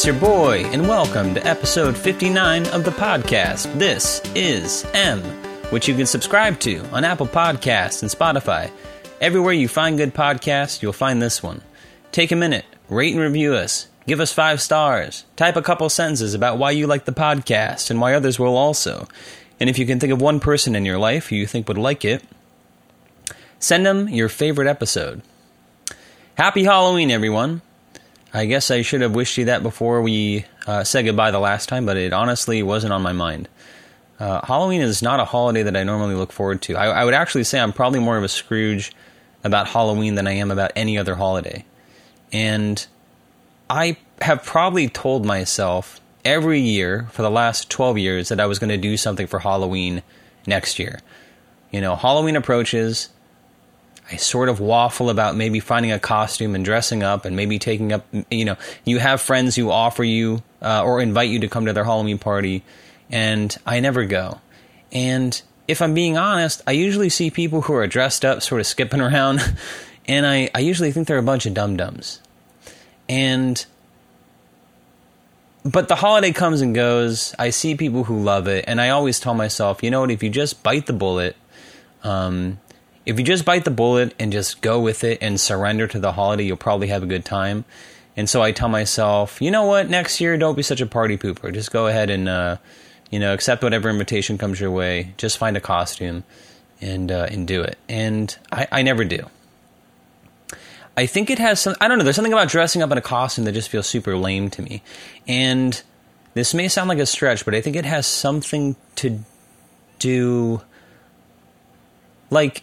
It's your boy, and welcome to episode 59 of the podcast. This is M, which you can subscribe to on Apple Podcasts and Spotify. Everywhere you find good podcasts, you'll find this one. Take a minute, rate and review us, give us five stars, type a couple sentences about why you like the podcast and why others will also. And if you can think of one person in your life who you think would like it, send them your favorite episode. Happy Halloween, everyone! I guess I should have wished you that before we uh, said goodbye the last time, but it honestly wasn't on my mind. Uh, Halloween is not a holiday that I normally look forward to. I, I, would actually say I'm probably more of a Scrooge about Halloween than I am about any other holiday. And I have probably told myself every year for the last 12 years that I was going to do something for Halloween next year. You know, Halloween approaches, I sort of waffle about maybe finding a costume and dressing up and maybe taking up, you know, you have friends who offer you uh, or invite you to come to their Halloween party, and I never go. And if I'm being honest, I usually see people who are dressed up sort of skipping around, and I, I usually think they're a bunch of dum dums. And but the holiday comes and goes. I see people who love it, and I always tell myself, you know what? If you just bite the bullet, um, if you just bite the bullet and just go with it and surrender to the holiday, you'll probably have a good time. And so I tell myself, you know what, next year don't be such a party pooper. Just go ahead and uh, you know accept whatever invitation comes your way. Just find a costume and uh, and do it. And I, I never do. I think it has some. I don't know. There's something about dressing up in a costume that just feels super lame to me. And this may sound like a stretch, but I think it has something to do. Like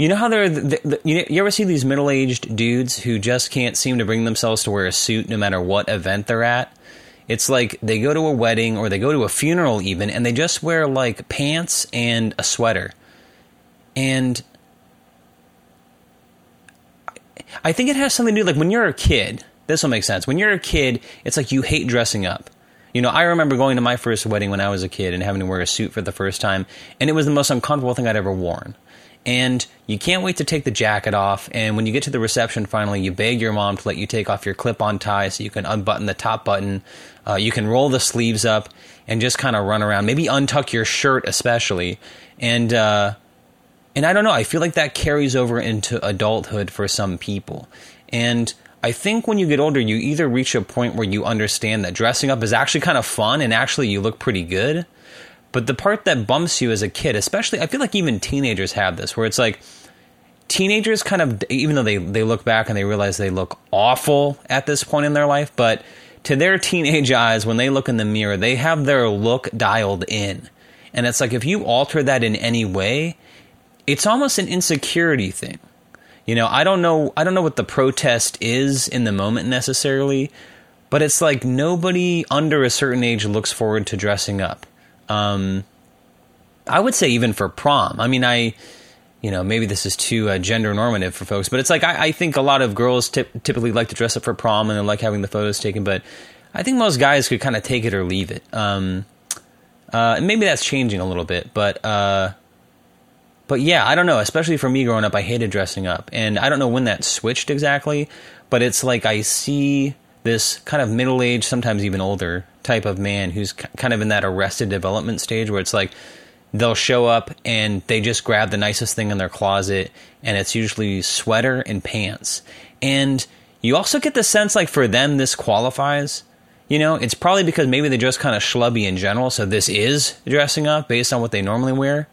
you know how they're the, the, you, you ever see these middle aged dudes who just can't seem to bring themselves to wear a suit no matter what event they're at? It's like they go to a wedding or they go to a funeral even, and they just wear like pants and a sweater. And I think it has something to do like when you're a kid. This will make sense. When you're a kid, it's like you hate dressing up. You know, I remember going to my first wedding when I was a kid and having to wear a suit for the first time, and it was the most uncomfortable thing I'd ever worn and you can't wait to take the jacket off. And when you get to the reception, finally, you beg your mom to let you take off your clip on tie so you can unbutton the top button. Uh, you can roll the sleeves up and just kind of run around. Maybe untuck your shirt, especially. And, uh, and I don't know, I feel like that carries over into adulthood for some people. And I think when you get older, you either reach a point where you understand that dressing up is actually kind of fun and actually you look pretty good but the part that bumps you as a kid, especially, I feel like even teenagers have this, where it's like teenagers kind of, even though they, they look back and they realize they look awful at this point in their life, but to their teenage eyes, when they look in the mirror, they have their look dialed in. And it's like if you alter that in any way, it's almost an insecurity thing. You know, I don't know I don't know what the protest is in the moment necessarily, but it's like nobody under a certain age looks forward to dressing up. Um, I would say even for prom. I mean, I, you know, maybe this is too uh, gender normative for folks, but it's like I, I think a lot of girls typically like to dress up for prom and they like having the photos taken, but I think most guys could kind of take it or leave it. Um, uh, and maybe that's changing a little bit, but uh, but yeah, I don't know. Especially for me growing up, I hated dressing up, and I don't know when that switched exactly, but it's like I see this kind of middle aged, sometimes even older type of man who's kind of in that arrested development stage where it's like they'll show up and they just grab the nicest thing in their closet and it's usually sweater and pants. And you also get the sense like for them this qualifies. You know, it's probably because maybe they're just kind of schlubby in general, so this is dressing up based on what they normally wear.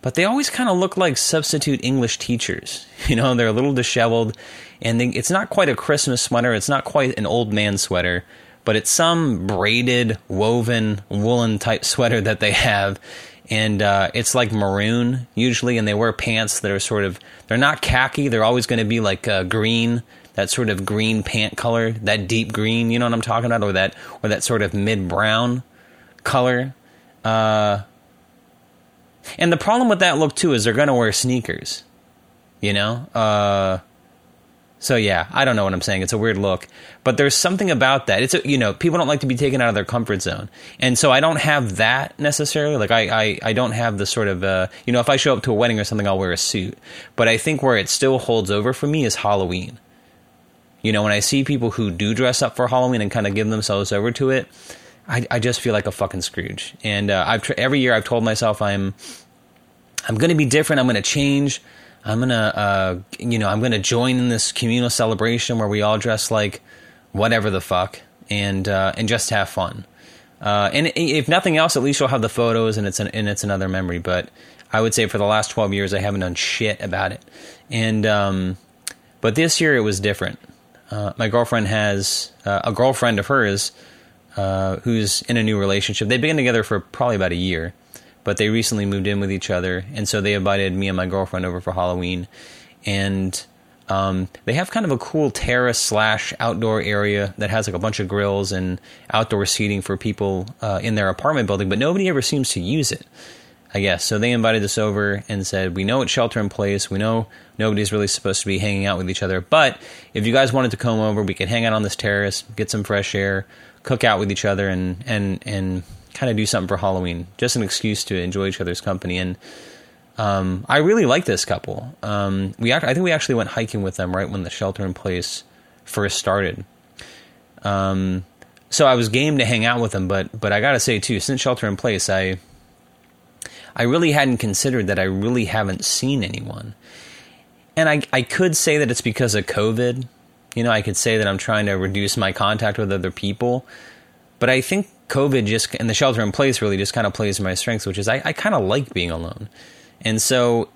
But they always kind of look like substitute English teachers. You know, they're a little disheveled, and they, it's not quite a Christmas sweater. It's not quite an old man sweater but it's some braided, woven, woolen type sweater that they have. And uh, it's like maroon usually, and they wear pants that are sort of, they're not khaki, they're always going to be like uh, green, that sort of green pant color, that deep green, you know what I'm talking about? Or that, or that sort of mid brown color. Uh, and the problem with that look too is they're going to wear sneakers, you know? So yeah, I don't know what I'm saying. It's a weird look, but there's something about that. It's a, you know people don't like to be taken out of their comfort zone, and so I don't have that necessarily. Like I I, I don't have the sort of uh, you know if I show up to a wedding or something, I'll wear a suit. But I think where it still holds over for me is Halloween. You know, when I see people who do dress up for Halloween and kind of give themselves over to it, I, I just feel like a fucking Scrooge. And uh, I've tr- every year I've told myself I'm I'm going to be different. I'm going to change. I'm to uh, you know I'm to join in this communal celebration where we all dress like whatever the fuck and uh, and just have fun. Uh, and if nothing else, at least you'll have the photos and it's an, and it's another memory. But I would say for the last 12 years, I haven't done shit about it. And um, but this year it was different. Uh, my girlfriend has uh, a girlfriend of hers uh, who's in a new relationship. They've been together for probably about a year, but they recently moved in with each other, and so they invited me and my girlfriend over for Halloween, and um, they have kind of a cool terrace slash outdoor area that has like a bunch of grills and outdoor seating for people uh, in their apartment building, but nobody ever seems to use it. I guess. So they invited us over and said, We know it's shelter in place. We know nobody's really supposed to be hanging out with each other. But if you guys wanted to come over, we could hang out on this terrace, get some fresh air, cook out with each other, and, and, and kind of do something for Halloween. Just an excuse to enjoy each other's company. And um, I really like this couple. Um, we I think we actually went hiking with them right when the shelter in place first started. Um, so I was game to hang out with them, but but I gotta say too, since shelter in place, I I really hadn't considered that I really haven't seen anyone. And I, I could say that it's because of COVID. You know, I could say that I'm trying to reduce my contact with other people. But I think COVID just, and the shelter in place really just kind of plays to my strengths, which is I, I kind of like being alone. And so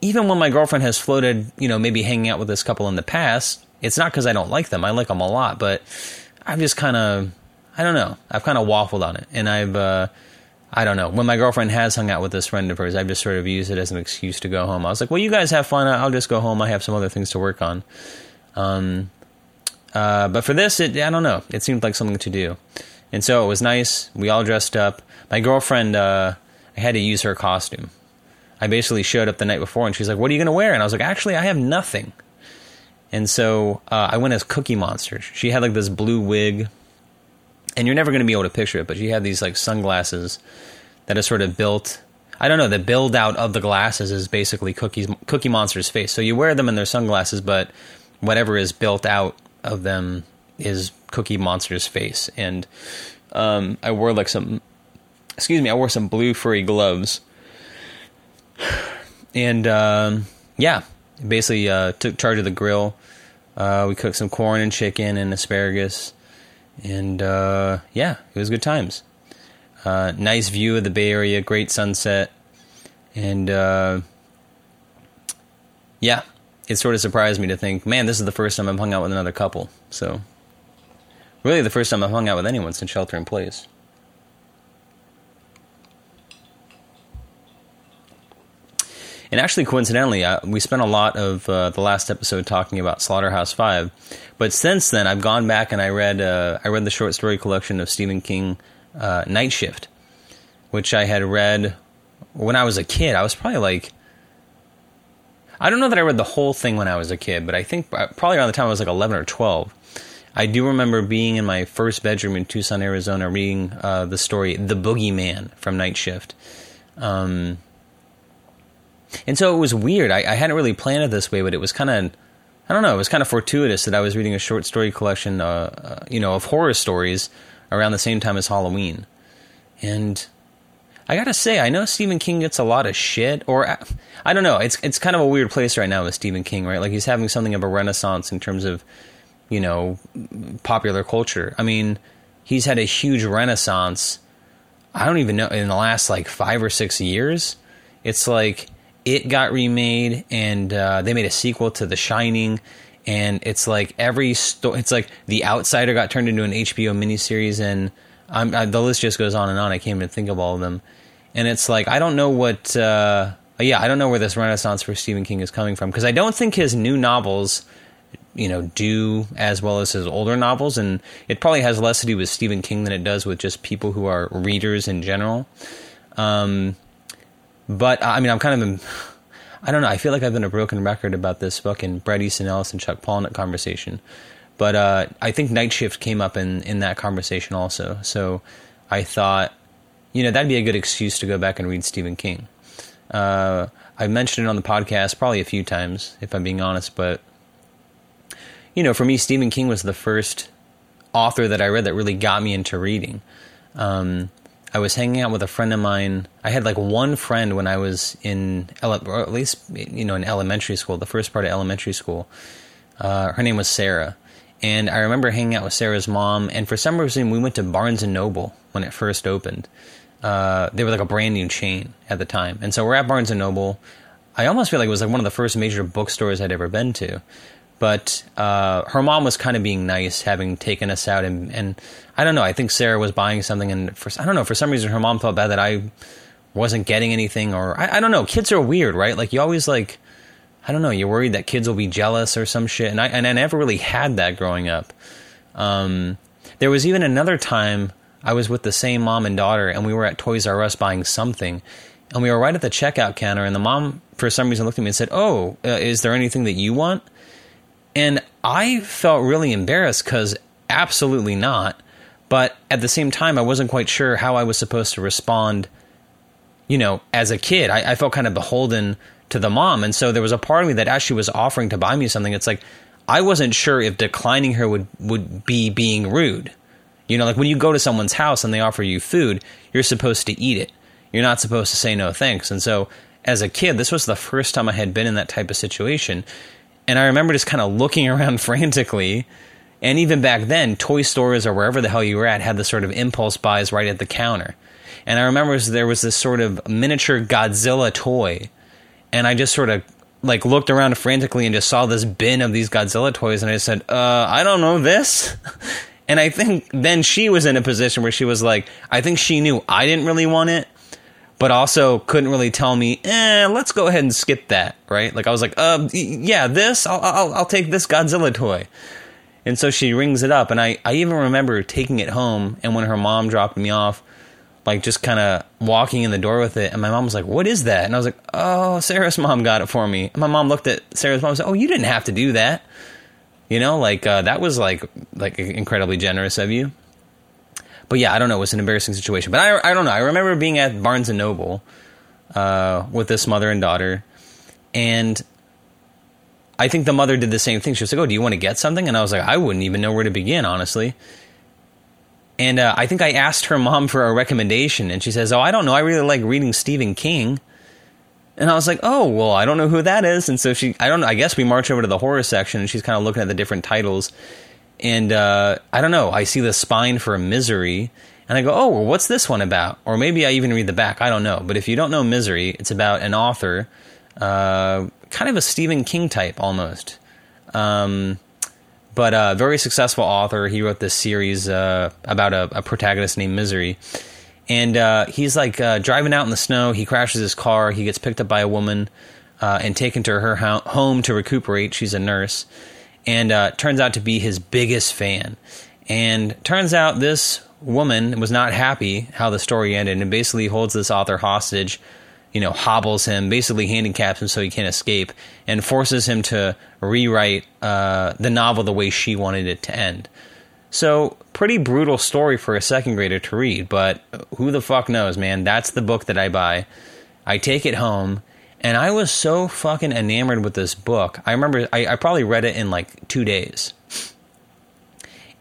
even when my girlfriend has floated, you know, maybe hanging out with this couple in the past, it's not because I don't like them. I like them a lot, but I've just kind of, I don't know, I've kind of waffled on it. And I've, uh, I don't know. When my girlfriend has hung out with this friend of hers, I've just sort of used it as an excuse to go home. I was like, well, you guys have fun. I'll just go home. I have some other things to work on. Um, uh, but for this, it, I don't know. It seemed like something to do. And so it was nice. We all dressed up. My girlfriend, uh, I had to use her costume. I basically showed up the night before and she's like, what are you going to wear? And I was like, actually, I have nothing. And so uh, I went as Cookie Monster. She had like this blue wig and you're never going to be able to picture it, but she had these like sunglasses that are sort of built. I don't know. The build out of the glasses is basically Cookie Cookie Monster's face. So you wear them in their sunglasses, but whatever is built out of them is Cookie Monster's face. And um, I wore like some, excuse me, I wore some blue furry gloves. And um, yeah, basically uh, took charge of the grill. Uh, we cooked some corn and chicken and asparagus and uh, yeah, it was good times. Uh, nice view of the Bay Area, great sunset, and uh, yeah, it sort of surprised me to think, man, this is the first time I've hung out with another couple. So, really, the first time I've hung out with anyone since shelter in place. And actually, coincidentally, I, we spent a lot of uh, the last episode talking about Slaughterhouse Five, but since then, I've gone back and I read uh, I read the short story collection of Stephen King, uh, Night Shift, which I had read when I was a kid. I was probably like, I don't know that I read the whole thing when I was a kid, but I think uh, probably around the time I was like eleven or twelve. I do remember being in my first bedroom in Tucson, Arizona, reading uh, the story "The Boogeyman" from Night Shift. Um, and so it was weird. I, I hadn't really planned it this way, but it was kind of, I don't know, it was kind of fortuitous that I was reading a short story collection, uh, uh, you know, of horror stories around the same time as Halloween. And I gotta say, I know Stephen King gets a lot of shit, or I don't know. It's it's kind of a weird place right now with Stephen King, right? Like he's having something of a renaissance in terms of, you know, popular culture. I mean, he's had a huge renaissance. I don't even know in the last like five or six years. It's like it got remade, and uh, they made a sequel to The Shining. And it's like every story. It's like The Outsider got turned into an HBO miniseries, and I, the list just goes on and on. I can't even think of all of them. And it's like I don't know what. Uh, yeah, I don't know where this renaissance for Stephen King is coming from because I don't think his new novels, you know, do as well as his older novels, and it probably has less to do with Stephen King than it does with just people who are readers in general. Um, but I mean, I'm kind of, I don't know. I feel like I've been a broken record about this fucking Bret Easton Ellis and Chuck Palahniuk conversation. But uh, I think Night Shift came up in in that conversation also. So I thought, you know, that'd be a good excuse to go back and read Stephen King. Uh, I mentioned it on the podcast probably a few times, if I'm being honest, but you know, for me, Stephen King was the first author that I read that really got me into reading. Um, I was hanging out with a friend of mine. I had like one friend when I was in, or at least you know, in elementary school, the first part of elementary school. Uh, her name was Sarah, and I remember hanging out with Sarah's mom. And for some reason, we went to Barnes and Noble when it first opened. Uh, they were like a brand new chain at the time, and so we're at Barnes and Noble. I almost feel like it was like one of the first major bookstores I'd ever been to. But uh, her mom was kind of being nice, having taken us out, and, and I don't know. I think Sarah was buying something, and for I don't know for some reason her mom felt bad that I wasn't getting anything, or I, I don't know. Kids are weird, right? Like you always like I don't know. You're worried that kids will be jealous or some shit, and I and I never really had that growing up. Um, there was even another time I was with the same mom and daughter, and we were at Toys R Us buying something, and we were right at the checkout counter, and the mom for some reason looked at me and said, "Oh, uh, is there anything that you want?" And I felt really embarrassed because absolutely not. But at the same time, I wasn't quite sure how I was supposed to respond. You know, as a kid, I, I felt kind of beholden to the mom. And so there was a part of me that as she was offering to buy me something, it's like I wasn't sure if declining her would, would be being rude. You know, like when you go to someone's house and they offer you food, you're supposed to eat it. You're not supposed to say no thanks. And so as a kid, this was the first time I had been in that type of situation. And I remember just kind of looking around frantically. And even back then, toy stores or wherever the hell you were at had the sort of impulse buys right at the counter. And I remember there was this sort of miniature Godzilla toy. And I just sort of like looked around frantically and just saw this bin of these Godzilla toys. And I said, uh, I don't know this. and I think then she was in a position where she was like, I think she knew I didn't really want it but also couldn't really tell me, eh, let's go ahead and skip that, right? Like I was like, uh, yeah, this, I'll, I'll, I'll take this Godzilla toy. And so she rings it up, and I, I even remember taking it home, and when her mom dropped me off, like just kind of walking in the door with it, and my mom was like, "What is that?" And I was like, "Oh, Sarah's mom got it for me." And my mom looked at Sarah's mom and said, "Oh, you didn't have to do that." You know, like uh, that was like like incredibly generous of you but yeah, I don't know. It was an embarrassing situation. But I, I don't know. I remember being at Barnes and Noble uh, with this mother and daughter, and I think the mother did the same thing. She was like, "Oh, do you want to get something?" And I was like, "I wouldn't even know where to begin, honestly." And uh, I think I asked her mom for a recommendation, and she says, "Oh, I don't know. I really like reading Stephen King." And I was like, "Oh, well, I don't know who that is." And so she, I don't. I guess we march over to the horror section, and she's kind of looking at the different titles and uh, I don't know. I see the spine for Misery, and I go, "Oh, well, what's this one about?" Or maybe I even read the back. I don't know. But if you don't know Misery, it's about an author, uh, kind of a Stephen King type almost, um, but a very successful author. He wrote this series uh, about a, a, protagonist named Misery. And uh, he's like uh, driving out in the snow. He crashes his car. He gets picked up by a woman uh, and taken to her home to recuperate. She's a nurse and uh, turns out to be his biggest fan. And turns out this woman was not happy how the story ended and basically holds this author hostage, you know, hobbles him, basically handicaps him so he can't escape, and forces him to rewrite uh, the novel the way she wanted it to end. So, pretty brutal story for a second grader to read, but who the fuck knows, man? That's the book that I buy. I take it home and I was so fucking enamored with this book. I remember I, I probably read it in like two days.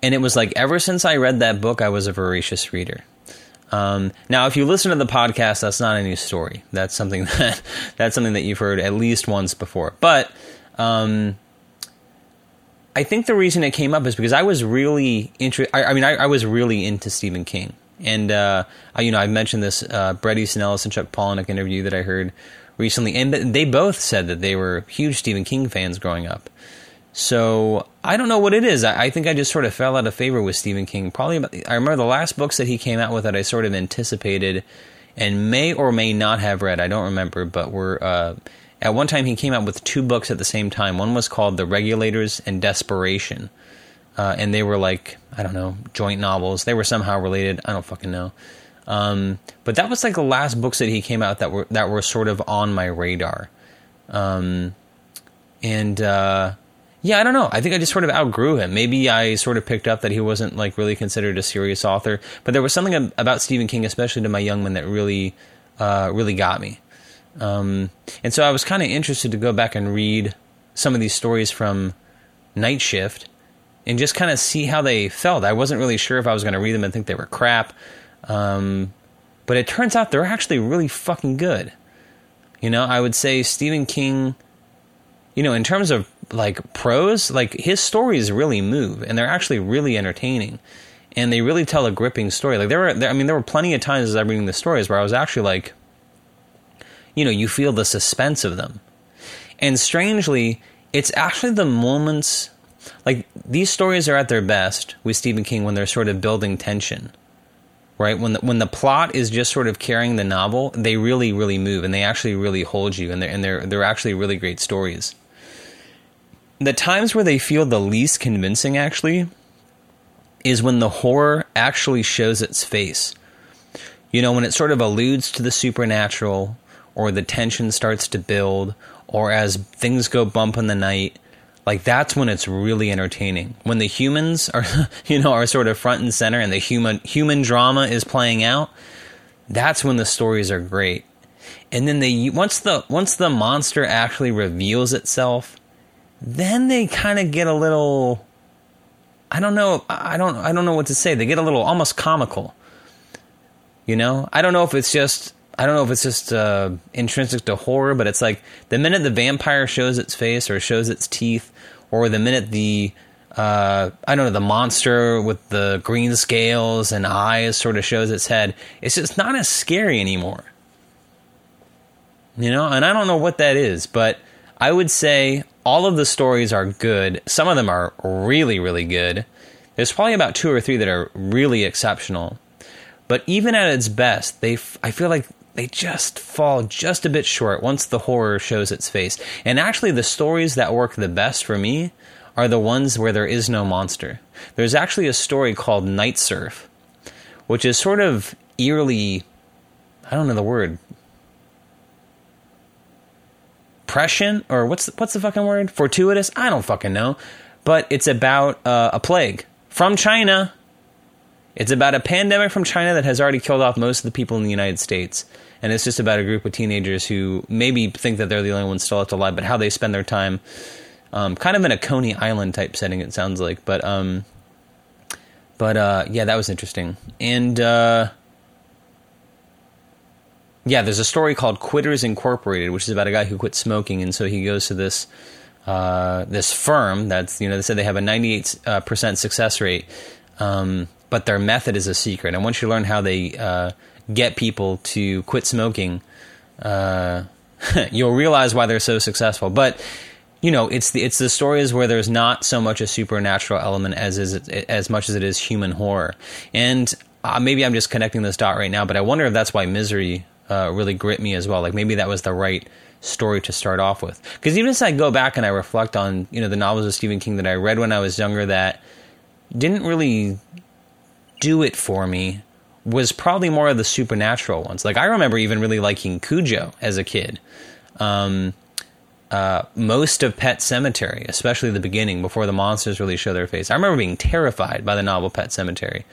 And it was like ever since I read that book, I was a voracious reader. Um, now, if you listen to the podcast, that's not a new story. That's something that that's something that you've heard at least once before. But um, I think the reason it came up is because I was really interested. I, I, mean, I, I, was really into Stephen King, and uh, I, you know, I mentioned this uh, Bret Easton Ellis and Chuck Palahniuk interview that I heard recently, and they both said that they were huge Stephen King fans growing up. So I don't know what it is. I, I, think I just sort of fell out of favor with Stephen King. Probably, about, I remember the last books that he came out with that I sort of anticipated and may or may not have read. I don't remember, but were uh, at one time he came out with two books at the same time. One was called The Regulators and Desperation, uh, and they were like I don't know joint novels. They were somehow related. I don't fucking know. Um, but that was like the last books that he came out that were that were sort of on my radar. Um, and uh, yeah, I don't know. I think I just sort of outgrew him. Maybe I sort of picked up that he wasn't like really considered a serious author. But there was something about Stephen King, especially to my young men, that really uh, really got me. Um, and so I was kind of interested to go back and read some of these stories from Night Shift and just kind of see how they felt. I wasn't really sure if I was going to read them and think they were crap. Um, but it turns out they're actually really fucking good. You know, I would say Stephen King, you know, in terms of like prose, like his stories really move and they're actually really entertaining. And they really tell a gripping story. Like there were, there, I mean, there were plenty of times as I'm reading the stories where I was actually like, you know, you feel the suspense of them. And strangely, it's actually the moments like these stories are at their best with Stephen King when they're sort of building tension. Right? When the, when the plot is just sort of carrying the novel, they really really move and they actually really hold you and they're and they're they're actually really great stories. The times where they feel the least convincing actually is when the horror actually shows its face. You know, when it sort of alludes to the supernatural or the tension starts to build or as things go bump in the night like that's when it's really entertaining. When the humans are you know are sort of front and center and the human human drama is playing out that's when the stories are great. And then they once the once the monster actually reveals itself then they kind of get a little i don't know i don't i don't know what to say. They get a little almost comical. You know? I don't know if it's just I don't know if it's just uh, intrinsic to horror, but it's like the minute the vampire shows its face or shows its teeth, or the minute the uh, I don't know the monster with the green scales and eyes sort of shows its head, it's just not as scary anymore. You know, and I don't know what that is, but I would say all of the stories are good. Some of them are really, really good. There's probably about two or three that are really exceptional. But even at its best, they I feel like they just fall just a bit short once the horror shows its face. And actually, the stories that work the best for me are the ones where there is no monster. There's actually a story called Night Surf, which is sort of eerily, I don't know the word, prescient or what's the, what's the fucking word? Fortuitous? I don't fucking know. But it's about uh, a plague from China it's about a pandemic from China that has already killed off most of the people in the United States. And it's just about a group of teenagers who maybe think that they're the only ones still left alive, but how they spend their time, um, kind of in a Coney Island type setting, it sounds like. But, um, but uh, yeah, that was interesting. And uh, yeah, there's a story called Quitters Incorporated, which is about a guy who quit smoking, and so he goes to this uh, this firm that's you know they said they have a 98 uh, percent success rate. Um, but their method is a secret. And once you learn how they uh, get people to quit smoking, uh, you'll realize why they're so successful. But you know, it's the it's the stories where there's not so much a supernatural element as is as much as it is human horror. And uh, maybe I'm just connecting this dot right now, but I wonder if that's why Misery uh, really grit me as well. Like maybe that was the right story to start off with. Because even as I go back and I reflect on you know the novels of Stephen King that I read when I was younger that didn't really do it for me was probably more of the supernatural ones. Like I remember even really liking Cujo as a kid. Um, uh, most of Pet Sematary, especially the beginning before the monsters really show their face. I remember being terrified by the novel Pet Sematary.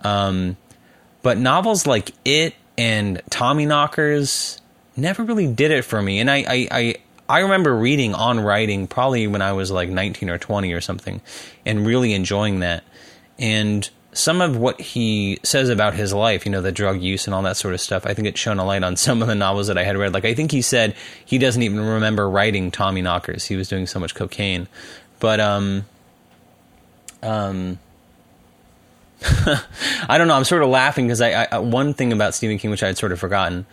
Um, but novels like It and Tommyknockers never really did it for me. And I, I, I, I remember reading on writing probably when I was like 19 or 20 or something and really enjoying that. And some of what he says about his life, you know, the drug use and all that sort of stuff, I think it's shown a light on some of the novels that I had read. Like, I think he said he doesn't even remember writing Tommyknockers. He was doing so much cocaine. But, um, um, I don't know. I'm sort of laughing because I, I, one thing about Stephen King, which I had sort of forgotten.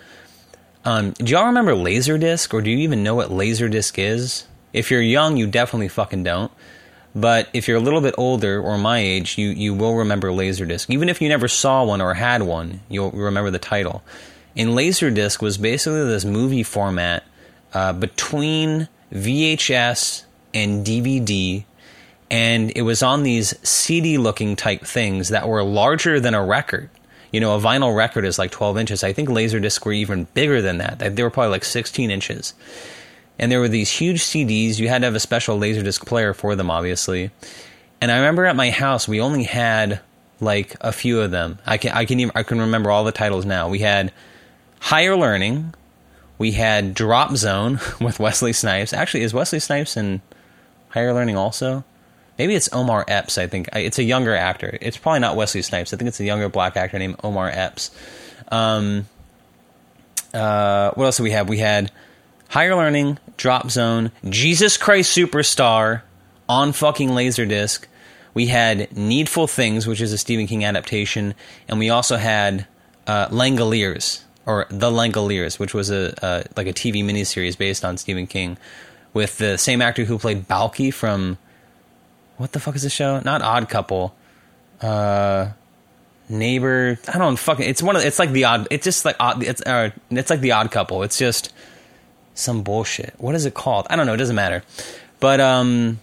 Um, do y'all remember Laserdisc, or do you even know what Laserdisc is? If you're young, you definitely fucking don't. But if you're a little bit older or my age, you, you will remember Laserdisc. Even if you never saw one or had one, you'll remember the title. And Laserdisc was basically this movie format uh, between VHS and DVD, and it was on these CD looking type things that were larger than a record. You know, a vinyl record is like 12 inches. I think Laserdisc were even bigger than that. They were probably like 16 inches and there were these huge CDs. You had to have a special Laserdisc player for them, obviously. And I remember at my house we only had like a few of them. I can I can even, I can remember all the titles now. We had Higher Learning, we had Drop Zone with Wesley Snipes. Actually, is Wesley Snipes in Higher Learning also? maybe it's Omar Epps. I think it's a younger actor. It's probably not Wesley Snipes. I think it's a younger black actor named Omar Epps. Um, uh, what else do we have? We had Higher Learning, Drop Zone, Jesus Christ Superstar on fucking Laserdisc. We had Needful Things, which is a Stephen King adaptation, and we also had uh, Langoliers or The Langoliers, which was a uh, like a TV miniseries based on Stephen King, with the same actor who played Balki from what the fuck is the show? Not Odd Couple. Uh, neighbor. I don't fucking. It's one of. It's like the odd. It's just like odd. It's uh, it's like the Odd Couple. It's just some bullshit. What is it called? I don't know. It doesn't matter. But um,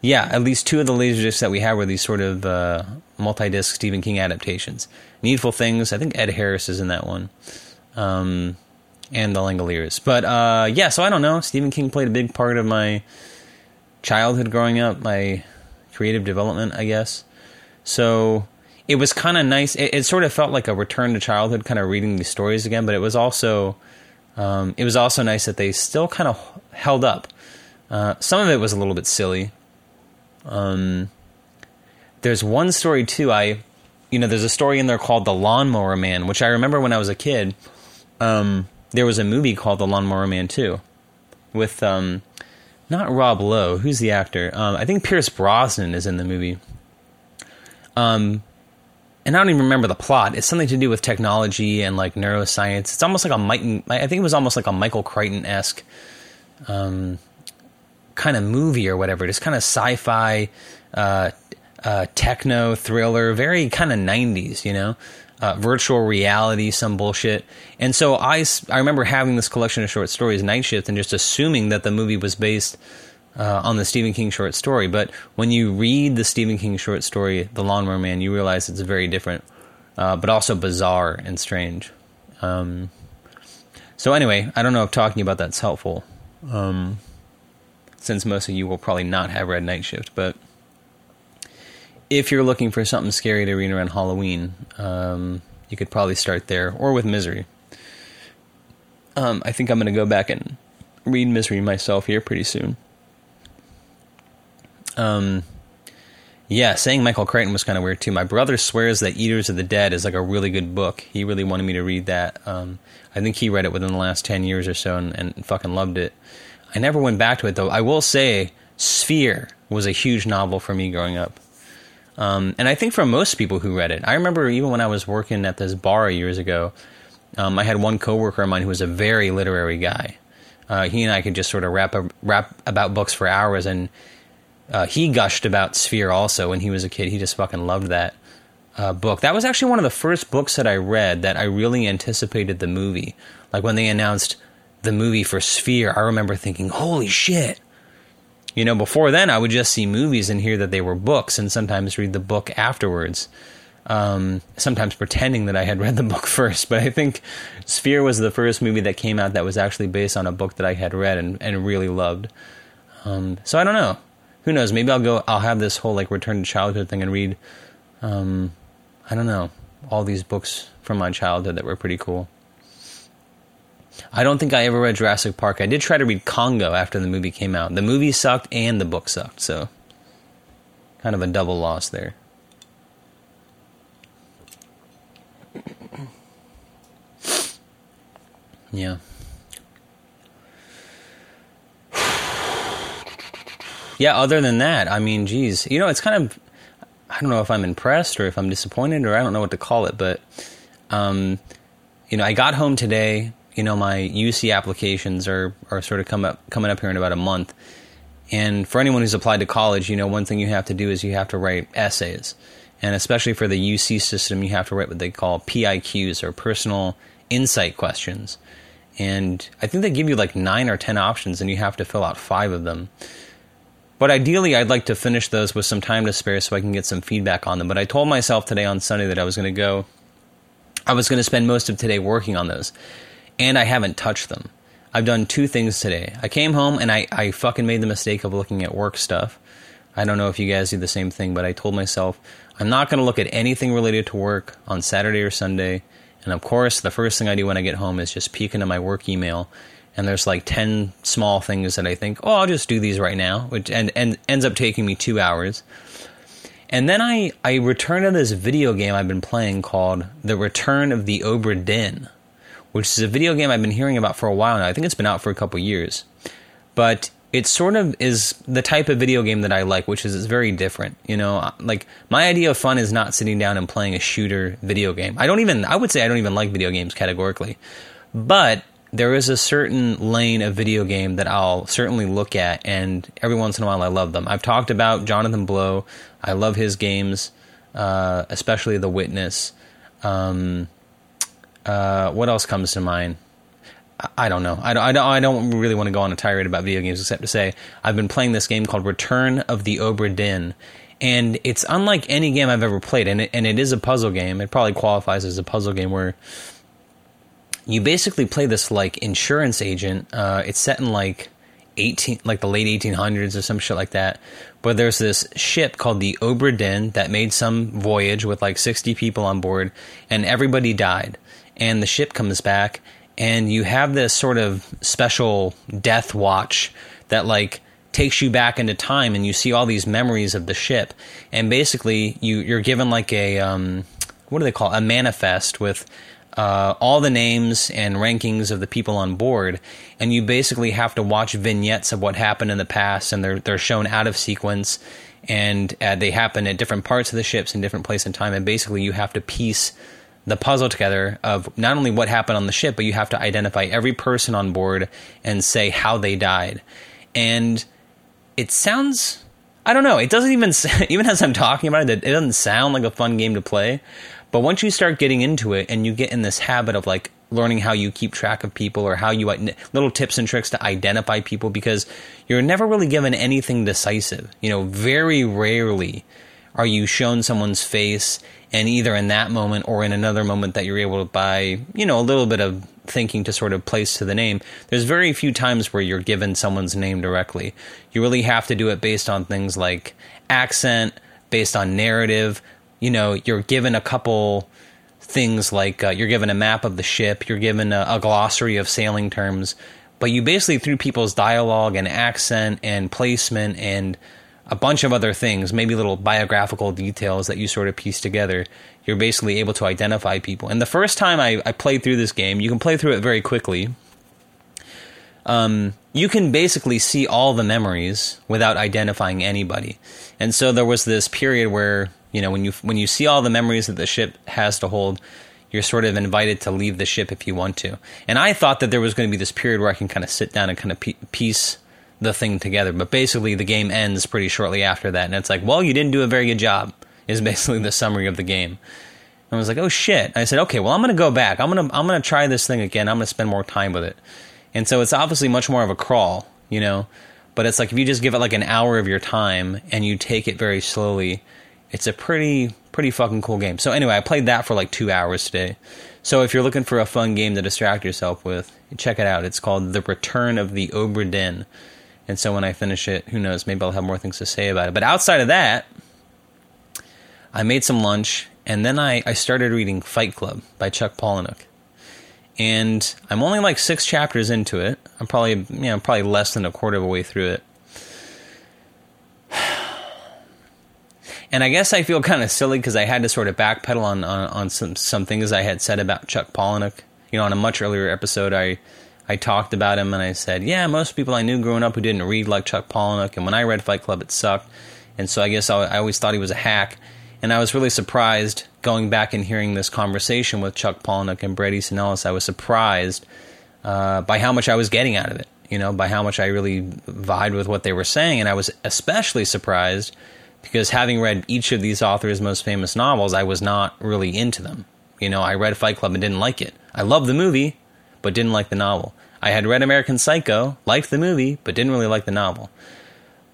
yeah. At least two of the laser discs that we had were these sort of uh, multi-disc Stephen King adaptations. Needful Things. I think Ed Harris is in that one. Um, and the Langoliers. But uh, yeah. So I don't know. Stephen King played a big part of my childhood growing up, my creative development, I guess. So it was kind of nice. It, it, sort of felt like a return to childhood, kind of reading these stories again. But it was also, um, it was also nice that they still kind of held up. Uh, some of it was a little bit silly. Um, there's one story too. I, you know, there's a story in there called "The Lawnmower Man," which I remember when I was a kid. Um, there was a movie called "The Lawnmower Man" too, with um, not Rob Lowe. Who's the actor? Um, I think Pierce Brosnan is in the movie. Um, and I don't even remember the plot. It's something to do with technology and like neuroscience. It's almost like a Mike. I think it was almost like a Michael Crichton esque um, kind of movie or whatever. Just kind of sci-fi, uh, uh, techno thriller, very kind of '90s, you know uh, virtual reality, some bullshit. And so I, I remember having this collection of short stories, Night Shift, and just assuming that the movie was based uh, on the Stephen King short story. But when you read the Stephen King short story, The Lawnmower Man, you realize it's very different, uh, but also bizarre and strange. Um, so anyway, I don't know if talking about that's helpful, um, since most of you will probably not have read Night Shift, but if you're looking for something scary to read around Halloween, um, you could probably start there or with Misery. Um, I think I'm going to go back and read Misery myself here pretty soon. Um, yeah, saying Michael Crichton was kind of weird too. My brother swears that Eaters of the Dead is like a really good book. He really wanted me to read that. Um, I think he read it within the last 10 years or so and, and fucking loved it. I never went back to it though. I will say Sphere was a huge novel for me growing up. Um, and I think for most people who read it, I remember even when I was working at this bar years ago, um, I had one coworker of mine who was a very literary guy. Uh, he and I could just sort of rap rap about books for hours, and uh, he gushed about Sphere also when he was a kid. He just fucking loved that uh, book. That was actually one of the first books that I read that I really anticipated the movie. Like when they announced the movie for Sphere, I remember thinking, "Holy shit!" You know, before then, I would just see movies and hear that they were books and sometimes read the book afterwards. Um, sometimes pretending that I had read the book first. But I think Sphere was the first movie that came out that was actually based on a book that I had read and, and really loved. Um, so I don't know. Who knows? Maybe I'll go. I'll have this whole like return to childhood thing and read. Um, I don't know all these books from my childhood that were pretty cool. I don't think I ever read Jurassic Park. I did try to read Congo after the movie came out. The movie sucked and the book sucked, so kind of a double loss there. Yeah. Yeah, other than that, I mean, geez, you know, it's kind of, I don't know if I'm impressed or if I'm disappointed or I don't know what to call it, but, um, you know, I got home today you know, my UC applications are, are sort of come up, coming up here in about a month. And for anyone who's applied to college, you know, one thing you have to do is you have to write essays. And especially for the UC system, you have to write what they call PIQs or personal insight questions. And I think they give you like nine or 10 options, and you have to fill out five of them. But ideally, I'd like to finish those with some time to spare so I can get some feedback on them. But I told myself today on Sunday that I was going to go, I was going to spend most of today working on those and I haven't touched them. I've done two things today. I came home and I, I fucking made the mistake of looking at work stuff. I don't know if you guys do the same thing, but I told myself I'm not going to look at anything related to work on Saturday or Sunday. And of course, the first thing I do when I get home is just peek into my work email. And there's like 10 small things that I think, oh, I'll just do these right now, which and, and ends up taking me two hours. And then I, I return to this video game I've been playing called The Return of the Obra which is a video game I've been hearing about for a while now. I think it's been out for a couple years. But it sort of is the type of video game that I like, which is it's very different. You know, uh, like my idea of fun is not sitting down and playing a shooter video game. I don't even, I would say I don't even like video games categorically. But there is a certain lane of video game that I'll certainly look at, and every once in a while I love them. I've talked about Jonathan Blow. I love his games, uh, especially The Witness. Um, uh, what else comes to mind? I don't know. I don't, I don't. I don't really want to go on a tirade about video games, except to say I've been playing this game called Return of the Obra Dinn, and it's unlike any game I've ever played, and it, and it is a puzzle game. It probably qualifies as a puzzle game where you basically play this like insurance agent. Uh, it's set in like eighteen, like the late eighteen hundreds or some shit like that. But there's this ship called the Obra Dinn that made some voyage with like sixty people on board, and everybody died. And the ship comes back, and you have this sort of special death watch that like takes you back into time, and you see all these memories of the ship. And basically, you you're given like a um, what do they call it? a manifest with uh, all the names and rankings of the people on board, and you basically have to watch vignettes of what happened in the past, and they're they're shown out of sequence, and uh, they happen at different parts of the ships in different place and time, and basically you have to piece the puzzle together of not only what happened on the ship, but you have to identify every person on board and say how they died, and it sounds. I don't know. It doesn't even even as I'm talking about it, it doesn't sound like a fun game to play. But once you start getting into it and you get in this habit of like learning how you keep track of people or how you little tips and tricks to identify people because you're never really given anything decisive. You know, very rarely are you shown someone's face and either in that moment or in another moment that you're able to by, you know, a little bit of thinking to sort of place to the name, there's very few times where you're given someone's name directly. You really have to do it based on things like accent, based on narrative, you know, you're given a couple things like uh, you're given a map of the ship, you're given a, a, glossary of sailing terms, but you basically through people's dialogue and accent and placement and a bunch of other things, maybe little biographical details that you sort of piece together, you're basically able to identify people. And the first time I, I played through this game, you can play through it very quickly. Um, you can basically see all the memories without identifying anybody. And so there was this period where you know when you when you see all the memories that the ship has to hold you're sort of invited to leave the ship if you want to. And i thought that there was going to be this period where i can kind of sit down and kind of piece the thing together but basically the game ends pretty shortly after that and it's like well you didn't do a very good job is basically the summary of the game. And i was like oh shit. I said okay well i'm going to go back. I'm going to i'm going to try this thing again. I'm going to spend more time with it. And so it's obviously much more of a crawl you know? But it's like if you just give it like an hour of your time and you take it very slowly it's a pretty pretty fucking cool game. So anyway, I played that for like two hours today. So if you're looking for a fun game to distract yourself with, check it out. It's called The Return of the Obra Dinn. And so when I finish it, who knows, maybe I'll have more things to say about it. But outside of that, I made some lunch and then I, I started reading Fight Club by Chuck Palahniuk. And I'm only like six chapters into it. I'm probably you know, probably less than a quarter of a way through it. And I guess I feel kind of silly because I had to sort of backpedal on, on, on some some things I had said about Chuck Palahniuk. You know, on a much earlier episode, I I talked about him and I said, yeah, most people I knew growing up who didn't read like Chuck Palahniuk, and when I read Fight Club, it sucked. And so I guess I, I always thought he was a hack. And I was really surprised going back and hearing this conversation with Chuck Palahniuk and Bret Easton Ellis. I was surprised uh, by how much I was getting out of it. You know, by how much I really vied with what they were saying, and I was especially surprised because having read each of these authors' most famous novels, I was not really into them. You know, I read Fight Club and didn't like it. I loved the movie, but didn't like the novel. I had read American Psycho, liked the movie, but didn't really like the novel.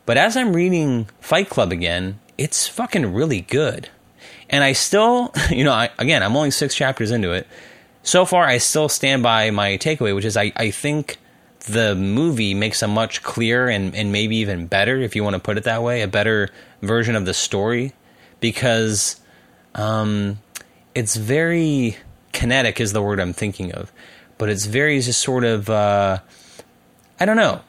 But as I'm reading Fight Club again, it's fucking really good. And I still, you know, I, again, I'm only six chapters into it. So far, I still stand by my takeaway, which is I, I think the movie makes a much clearer and, and maybe even better, if you want to put it that way, a better version of the story because um, it's very kinetic is the word I'm thinking of, but it's very just sort of uh, I don't know.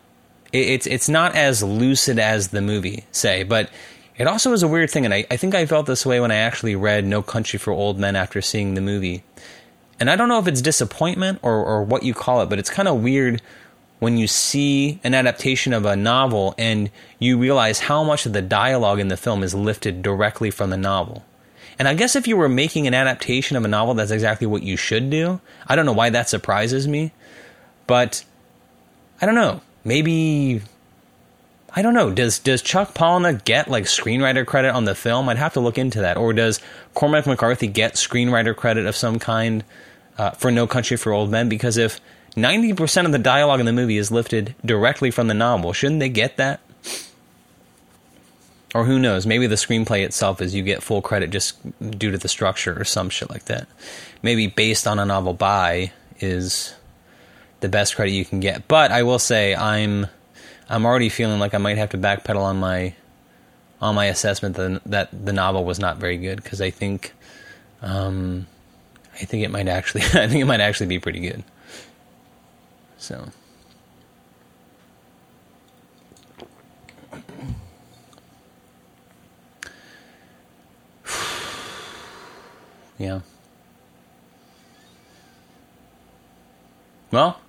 It, it's it's not as lucid as the movie, say, but it also is a weird thing, and I, I think I felt this way when I actually read No Country for Old Men after seeing the movie. And I don't know if it's disappointment or, or what you call it, but it's kind of weird when you see an adaptation of a novel and you realize how much of the dialogue in the film is lifted directly from the novel. And I guess if you were making an adaptation of a novel, that's exactly what you should do. I don't know why that surprises me, but I don't know. Maybe I don't know. Does does Chuck Palahniuk get like screenwriter credit on the film? I'd have to look into that. Or does Cormac McCarthy get screenwriter credit of some kind uh, for No Country for Old Men? Because if ninety percent of the dialogue in the movie is lifted directly from the novel, shouldn't they get that? Or who knows? Maybe the screenplay itself is you get full credit just due to the structure or some shit like that. Maybe based on a novel by is the best credit you can get. But I will say I'm I'm already feeling like I might have to backpedal on my on my assessment that that the novel was not very good because I think um, I think it might actually I think it might actually be pretty good. So Yeah. Well,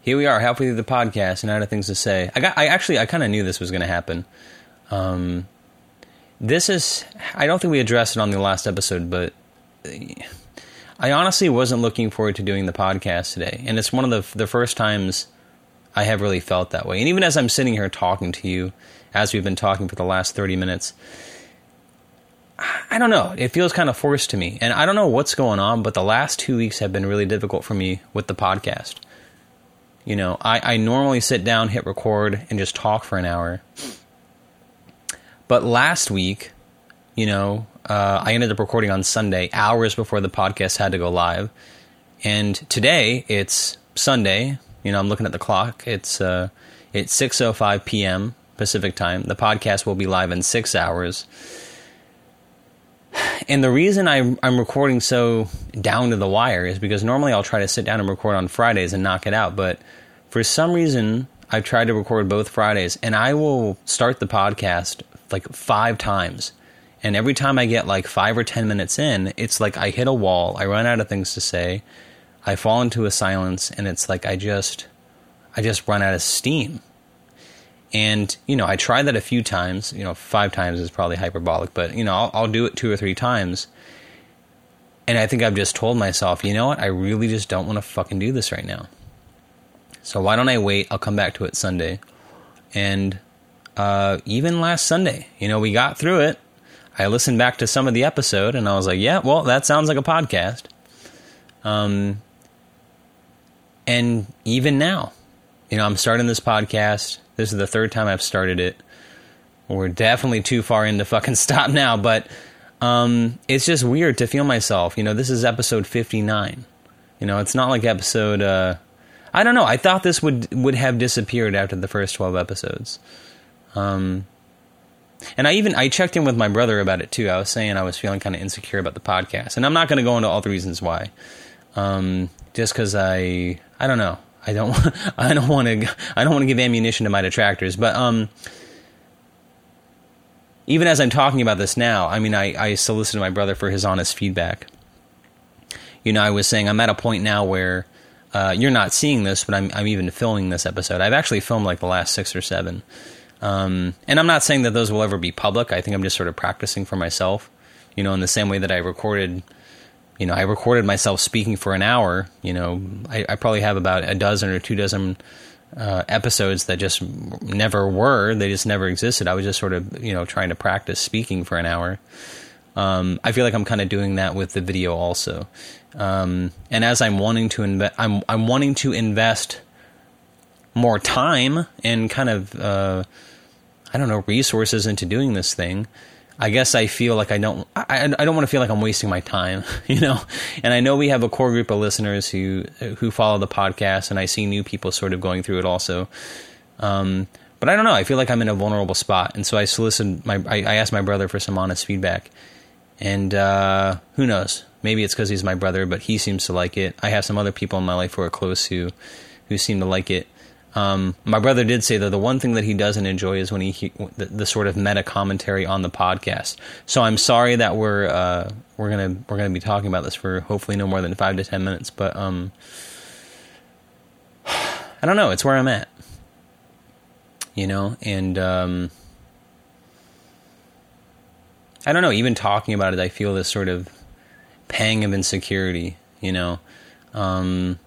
here we are, halfway through the podcast, and out of things to say. I got. I actually, I kind of knew this was going to happen. Um, this is. I don't think we addressed it on the last episode, but I honestly wasn't looking forward to doing the podcast today, and it's one of the the first times I have really felt that way. And even as I'm sitting here talking to you, as we've been talking for the last thirty minutes, I don't know. It feels kind of forced to me. And I don't know what's going on, but the last two weeks have been really difficult for me with the podcast. You know, I, I normally sit down, hit record, and just talk for an hour. But last week, you know, uh, I ended up recording on Sunday, hours before the podcast had to go live. And today, it's Sunday. You know, I'm looking at the clock. It's uh, it's 6:05 p.m. Pacific time. The podcast will be live in six hours and the reason I'm, I'm recording so down to the wire is because normally I'll try to sit down and record on Fridays and knock it out. But for some reason, I've tried to record both Fridays, and I will start the podcast like five times. And every time I get like five or 10 minutes in, it's like I hit a wall, I run out of things to say, I fall into a silence, and it's like I just, I just run out of steam. And, you know, I tried that a few times. You know, five times is probably hyperbolic, but, you know, I'll, I'll, do it two or three times. And I think I've just told myself, you know what? I really just don't want to fucking do this right now. So why don't I wait? I'll come back to it Sunday. And uh, even last Sunday, you know, we got through it. I listened back to some of the episode and I was like, yeah, well, that sounds like a podcast. Um, and even now, you know, I'm starting this podcast this is the third time I've started it. We're definitely too far in to fucking stop now, but um, it's just weird to feel myself. You know, this is episode 59. You know, it's not like episode. Uh, I don't know. I thought this would would have disappeared after the first 12 episodes. Um, and I even I checked in with my brother about it too. I was saying I was feeling kind of insecure about the podcast, and I'm not going to go into all the reasons why. Um, just because I I don't know. I don't I don't want to I don't want to give ammunition to my detractors, but um even as I'm talking about this now, I mean I, I solicited my brother for his honest feedback. You know, I was saying I'm at a point now where uh, you're not seeing this, but I'm I'm even filming this episode. I've actually filmed like the last six or seven. Um, and I'm not saying that those will ever be public. I think I'm just sort of practicing for myself. You know, in the same way that I recorded you know, I recorded myself speaking for an hour. You know, I, I probably have about a dozen or two dozen uh, episodes that just never were. They just never existed. I was just sort of, you know, trying to practice speaking for an hour. Um, I feel like I'm kind of doing that with the video also. Um, and as I'm wanting to invest, I'm I'm wanting to invest more time and kind of uh, I don't know resources into doing this thing. I guess I feel like I don't I, I don't want to feel like I'm wasting my time, you know. And I know we have a core group of listeners who who follow the podcast, and I see new people sort of going through it also. Um, but I don't know. I feel like I'm in a vulnerable spot, and so I solicited my I, I asked my brother for some honest feedback, and uh, who knows? Maybe it's because he's my brother, but he seems to like it. I have some other people in my life who are close who who seem to like it. Um, my brother did say that the one thing that he doesn't enjoy is when he, he the, the, sort of meta commentary on the podcast. So I'm sorry that we're uh, we're gonna we're gonna be talking about this for hopefully no more than five to ten minutes. But um, I don't know. It's where I'm at, you know, and um, I don't know. Even talking about it, I feel this sort of pang of insecurity, you know. Um,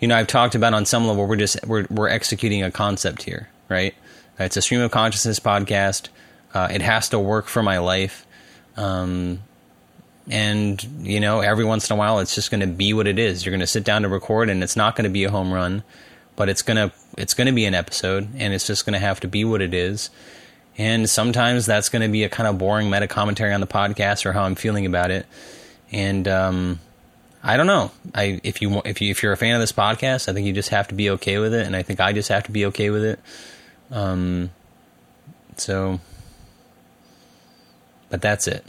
you know, I've talked about on some level we're just we're we're executing a concept here, right? It's a stream of consciousness podcast. Uh, it has to work for my life, um, and you know, every once in a while, it's just going to be what it is. You're going to sit down to record, and it's not going to be a home run, but it's gonna it's going to be an episode, and it's just going to have to be what it is. And sometimes that's going to be a kind of boring meta commentary on the podcast or how I'm feeling about it, and um, I don't know. I if you if you if you're a fan of this podcast, I think you just have to be okay with it, and I think I just have to be okay with it. Um, so, but that's it.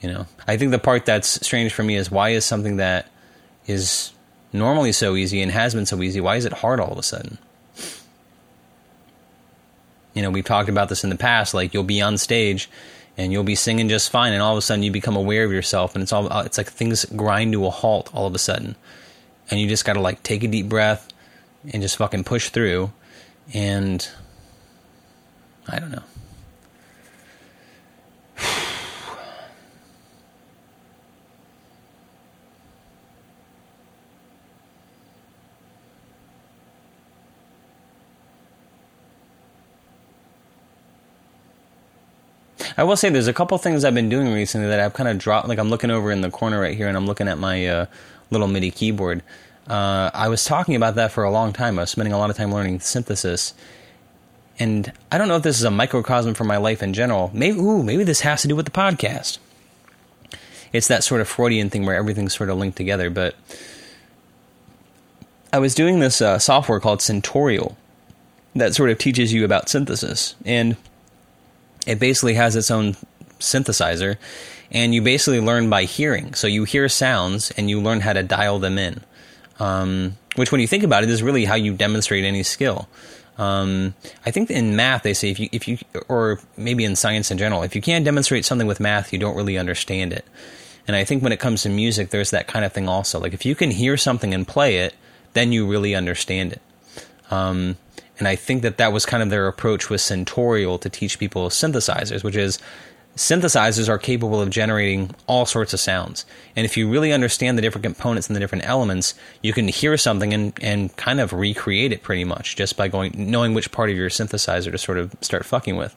You know, I think the part that's strange for me is why is something that is normally so easy and has been so easy, why is it hard all of a sudden? You know, we've talked about this in the past. Like you'll be on stage and you'll be singing just fine and all of a sudden you become aware of yourself and it's all uh, it's like things grind to a halt all of a sudden. And you just got to like take a deep breath and just fucking push through and i don't know I will say there's a couple things I've been doing recently that I've kind of dropped. Like I'm looking over in the corner right here, and I'm looking at my uh, little MIDI keyboard. Uh, I was talking about that for a long time. I was spending a lot of time learning synthesis, and I don't know if this is a microcosm for my life in general. Maybe, ooh, maybe this has to do with the podcast. It's that sort of Freudian thing where everything's sort of linked together. But I was doing this uh, software called Syntorial that sort of teaches you about synthesis, and it basically has its own synthesizer, and you basically learn by hearing. So you hear sounds and you learn how to dial them in. Um, which, when you think about it, is really how you demonstrate any skill. Um, I think in math they say if you if you or maybe in science in general, if you can't demonstrate something with math, you don't really understand it. And I think when it comes to music, there's that kind of thing also. Like if you can hear something and play it, then you really understand it. Um, and I think that that was kind of their approach with Syntorial to teach people synthesizers, which is synthesizers are capable of generating all sorts of sounds. And if you really understand the different components and the different elements, you can hear something and, and kind of recreate it pretty much just by going knowing which part of your synthesizer to sort of start fucking with.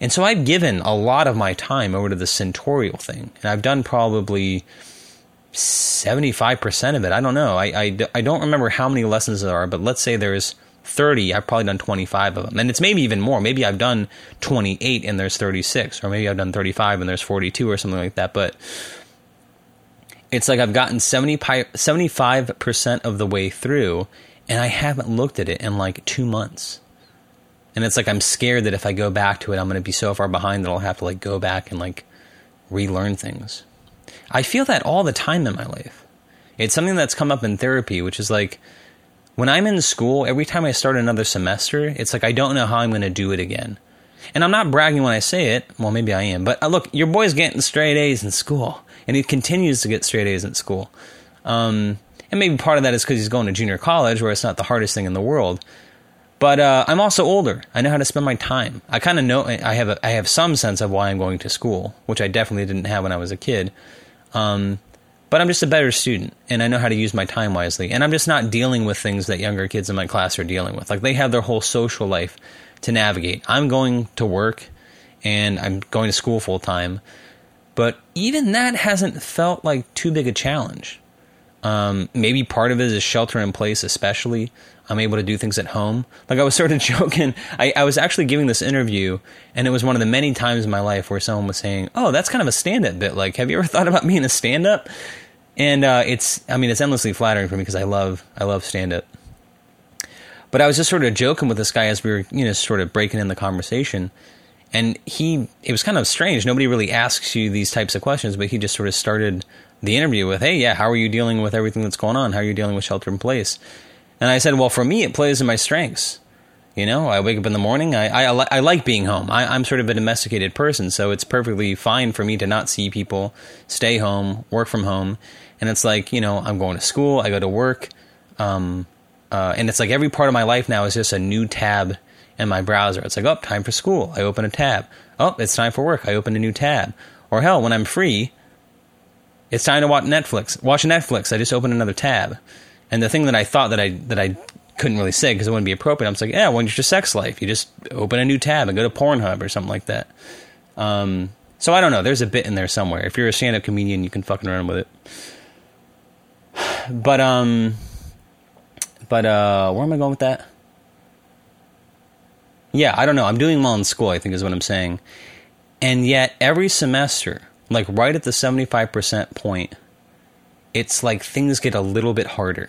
And so I've given a lot of my time over to the Syntorial thing. And I've done probably 75% of it. I don't know. I, I, I don't remember how many lessons there are, but let's say there's 30, I've probably done 25 of them. And it's maybe even more. Maybe I've done 28 and there's 36, or maybe I've done 35 and there's 42 or something like that. But it's like I've gotten 70, 75% of the way through and I haven't looked at it in like two months. And it's like I'm scared that if I go back to it, I'm going to be so far behind that I'll have to like go back and like relearn things. I feel that all the time in my life. It's something that's come up in therapy, which is like, when I'm in school, every time I start another semester, it's like I don't know how I'm going to do it again. And I'm not bragging when I say it. Well, maybe I am. But uh, look, your boy's getting straight A's in school, and he continues to get straight A's in school. Um, and maybe part of that is because he's going to junior college, where it's not the hardest thing in the world. But uh, I'm also older. I know how to spend my time. I kind of know. I have a, I have some sense of why I'm going to school, which I definitely didn't have when I was a kid. Um, but I'm just a better student and I know how to use my time wisely. And I'm just not dealing with things that younger kids in my class are dealing with. Like they have their whole social life to navigate. I'm going to work and I'm going to school full time. But even that hasn't felt like too big a challenge. Um, maybe part of it is shelter in place, especially. I'm able to do things at home. Like I was sort of joking. I, I, was actually giving this interview, and it was one of the many times in my life where someone was saying, "Oh, that's kind of a stand-up bit. Like, have you ever thought about being a stand-up?" And uh, it's, I mean, it's endlessly flattering for me because I love, I love stand-up. But I was just sort of joking with this guy as we were, you know, sort of breaking in the conversation, And he, it was kind of strange. Nobody really asks you these types of questions, but he just sort of started the interview with, Hey, yeah, how are you dealing with everything that's going on? How are you dealing with shelter in place? And I said, Well, for me, it plays in my strengths. You know, I wake up in the morning. I, I, I like being home. I, I'm sort of a domesticated person, so it's perfectly fine for me to not see people, stay home, work from home. And it's like, you know, I'm going to school, I go to work. Um, uh, and it's like every part of my life now is just a new tab in my browser. It's like, oh, time for school. I open a tab. Oh, it's time for work. I open a new tab. Or hell, when I'm free, it's time to watch Netflix. Watch Netflix. I just open another tab. And the thing that I thought that I that I couldn't really say because it wouldn't be appropriate. I'm just like, yeah, when's your sex life? You just open a new tab and go to Pornhub or something like that. Um, so I don't know. There's a bit in there somewhere. If you're a stand-up comedian, you can fucking run with it. But um, but uh, where am I going with that? Yeah, I don't know. I'm doing well in school. I think is what I'm saying. And yet, every semester, like right at the 75% point, it's like things get a little bit harder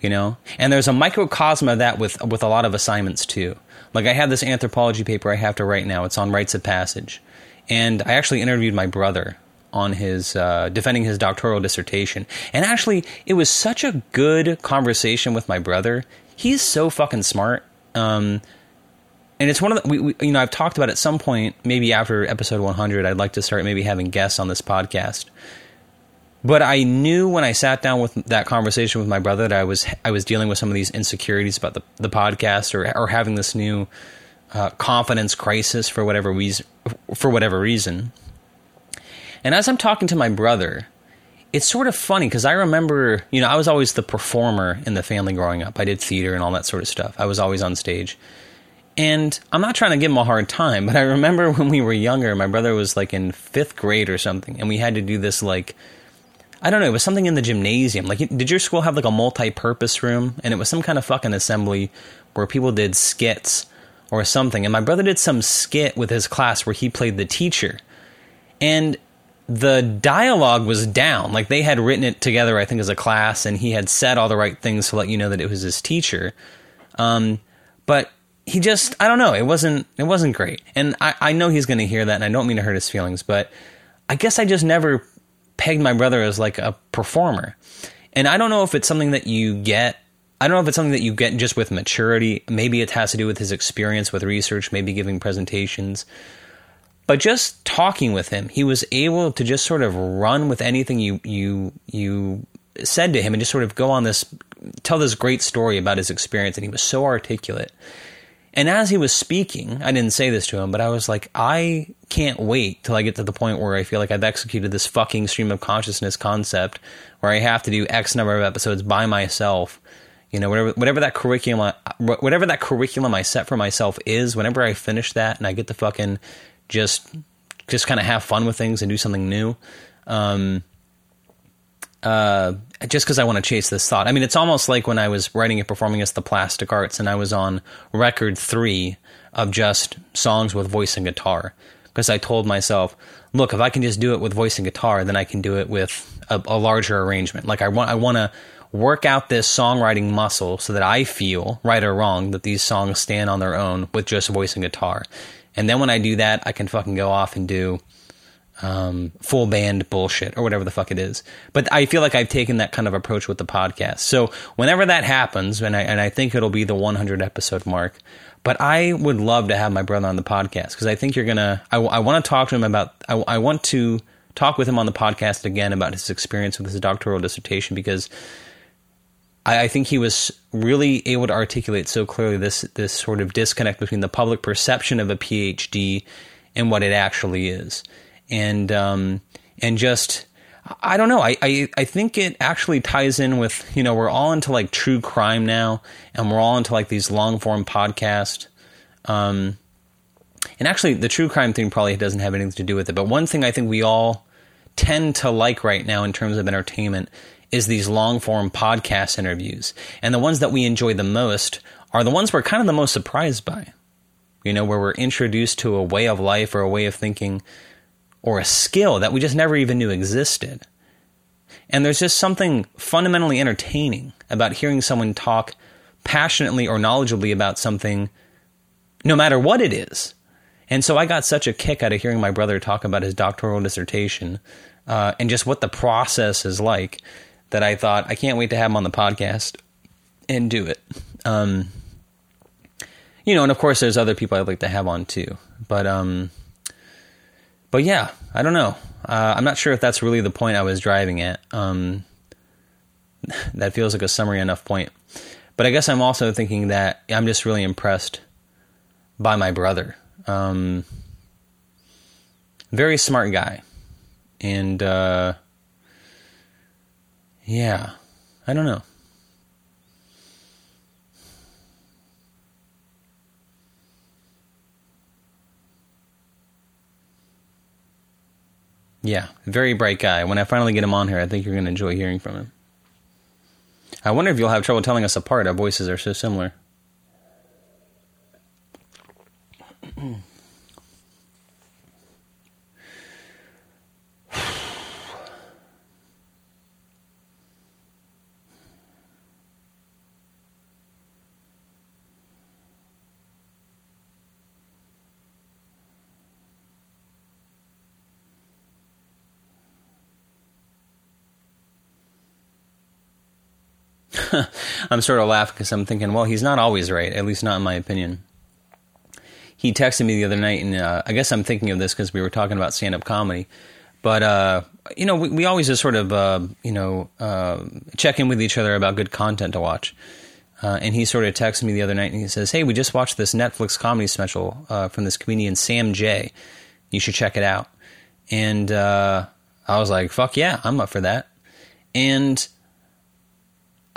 you know? And there's a microcosm of that with with a lot of assignments too. Like i have this anthropology paper i have to write now. It's on rites of passage. And i actually interviewed my brother on his uh, defending his doctoral dissertation. And actually it was such a good conversation with my brother. He's so fucking smart. Um, and it's one of the we, we, you know i've talked about at some point maybe after episode 100 i'd like to start maybe having guests on this podcast but I knew when I sat down with that conversation with my brother that I was I was dealing with some of these insecurities about the the podcast or or having this new uh, confidence crisis for whatever reason for whatever reason. And as I'm talking to my brother, it's sort of funny because I remember, you know, I was always the performer in the family growing up. I did theater and all that sort of stuff. I was always on stage. And I'm not trying to give him a hard time, but I remember when we were younger, my brother was like in fifth grade or something, and we had to do this like I don't know. It was something in the gymnasium. Like, did your school have like a multi-purpose room? And it was some kind of fucking assembly where people did skits or something. And my brother did some skit with his class where he played the teacher, and the dialogue was down. Like they had written it together, I think, as a class, and he had said all the right things to let you know that it was his teacher. Um, but he just, I don't know. It wasn't, it wasn't great. And I, I know he's going to hear that, and I don't mean to hurt his feelings, but I guess I just never pegged my brother as like a performer. And I don't know if it's something that you get. I don't know if it's something that you get just with maturity. Maybe it has to do with his experience with research, maybe giving presentations. But just talking with him, he was able to just sort of run with anything you you you said to him and just sort of go on this tell this great story about his experience and he was so articulate and as he was speaking, I didn't say this to him, but I was like, I can't wait till I get to the point where I feel like I've executed this fucking stream of consciousness concept where I have to do X number of episodes by myself. You know, whatever whatever that curriculum whatever that curriculum I set for myself is, whenever I finish that and I get to fucking just just kind of have fun with things and do something new. Um, uh, just because I want to chase this thought. I mean, it's almost like when I was writing and performing as the Plastic Arts, and I was on record three of just songs with voice and guitar. Because I told myself, look, if I can just do it with voice and guitar, then I can do it with a, a larger arrangement. Like I want, I want to work out this songwriting muscle so that I feel, right or wrong, that these songs stand on their own with just voice and guitar. And then when I do that, I can fucking go off and do um, full band bullshit or whatever the fuck it is. But I feel like I've taken that kind of approach with the podcast. So whenever that happens, and I, and I think it'll be the 100 episode mark, but I would love to have my brother on the podcast because I think you're gonna. I, I want to talk to him about. I, I want to talk with him on the podcast again about his experience with his doctoral dissertation because I, I think he was really able to articulate so clearly this this sort of disconnect between the public perception of a PhD and what it actually is and um, and just I don't know. I, I, I think it actually ties in with you know we're all into like true crime now, and we're all into like these long form podcast. Um, and actually, the true crime thing probably doesn't have anything to do with it. But one thing I think we all tend to like right now in terms of entertainment is these long form podcast interviews, and the ones that we enjoy the most are the ones we're kind of the most surprised by. You know, where we're introduced to a way of life or a way of thinking or a skill that we just never even knew existed. And there's just something fundamentally entertaining about hearing someone talk passionately or knowledgeably about something, no matter what it is. And so I got such a kick out of hearing my brother talk about his doctoral dissertation uh, and just what the process is like that I thought I can't wait to have him on the podcast and do it. Um, you know, and of course, there's other people I'd like to have on too. But um, but yeah, I don't know. Uh, I'm not sure if that's really the point I was driving at. Um, that feels like a summary enough point. But I guess I'm also thinking that I'm just really impressed by my brother. Um, very smart guy. And uh, yeah, I don't know. Yeah, very bright guy. When I finally get him on here, I think you're going to enjoy hearing from him. I wonder if you'll have trouble telling us apart. Our voices are so similar. I'm sort of laughing because I'm thinking, well, he's not always right, at least not in my opinion. He texted me the other night, and uh, I guess I'm thinking of this because we were talking about stand up comedy. But, uh, you know, we, we, always just sort of, uh, you know, uh, check in with each other about good content to watch. Uh, and he sort of texted me the other night and he says, Hey, we just watched this Netflix comedy special uh, from this comedian, Sam Jay. You should check it out. And I was like, Fuck yeah, I'm up for that. And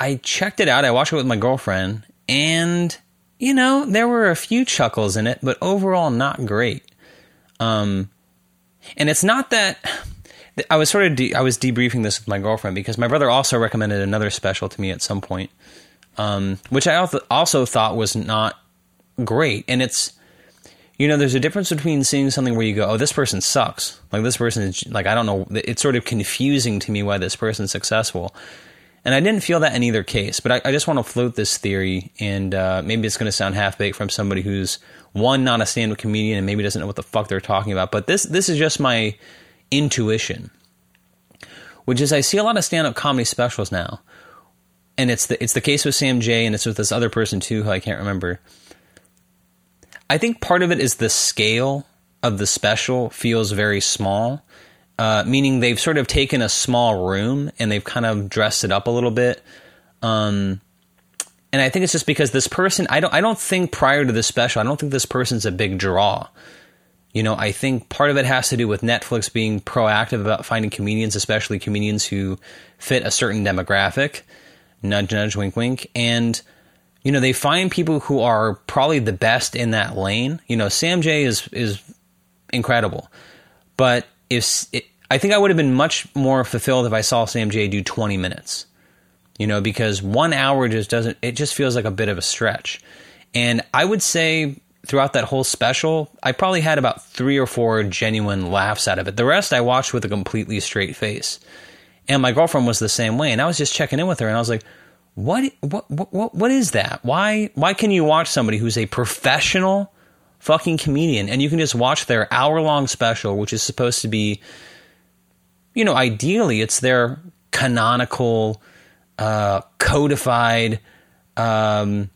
I checked it out. I watched it with my girlfriend, and you know there were a few chuckles in it, but overall not great. Um, and it's not that I was sort of de- I was debriefing this with my girlfriend because my brother also recommended another special to me at some point, um, which I also thought was not great. And it's you know there's a difference between seeing something where you go, oh, this person sucks, like this person is like I don't know, it's sort of confusing to me why this person's successful and I didn't feel that in either case, but I, I just want to float this theory, and uh, maybe it's going to sound half baked from somebody who's one not a stand-up comedian and maybe doesn't know what the fuck they're talking about. But this this is just my intuition, which is I see a lot of stand-up comedy specials now, and it's the it's the case with Sam Jay, and it's with this other person too who I can't remember. I think part of it is the scale of the special feels very small uh, meaning they've sort of taken a small room and they've kind of dressed it up a little bit. Um, and I think it's just because this person, I don't, I don't think prior to this special, I don't think this person's a big draw. You know, I think part of it has to do with Netflix being proactive about finding comedians, especially comedians who fit a certain demographic. Nudge, nudge, wink, wink. And, you know, they find people who are probably the best in that lane. You know, Sam Jay is, is incredible. But if I think I would have been much more fulfilled if I saw Sam Jay do 20 minutes. You know, because one hour just doesn't, it just feels like a bit of a stretch. And I would say throughout that whole special, I probably had about three or four genuine laughs out of it. The rest I watched with a completely straight face. And my girlfriend was the same way. And I was just checking in with her and I was like, what, what, what, what is that? Why, why can you watch somebody who's a professional fucking comedian and you can just watch their hour long special, which is supposed to be, you know, ideally it's their canonical, uh, codified, um,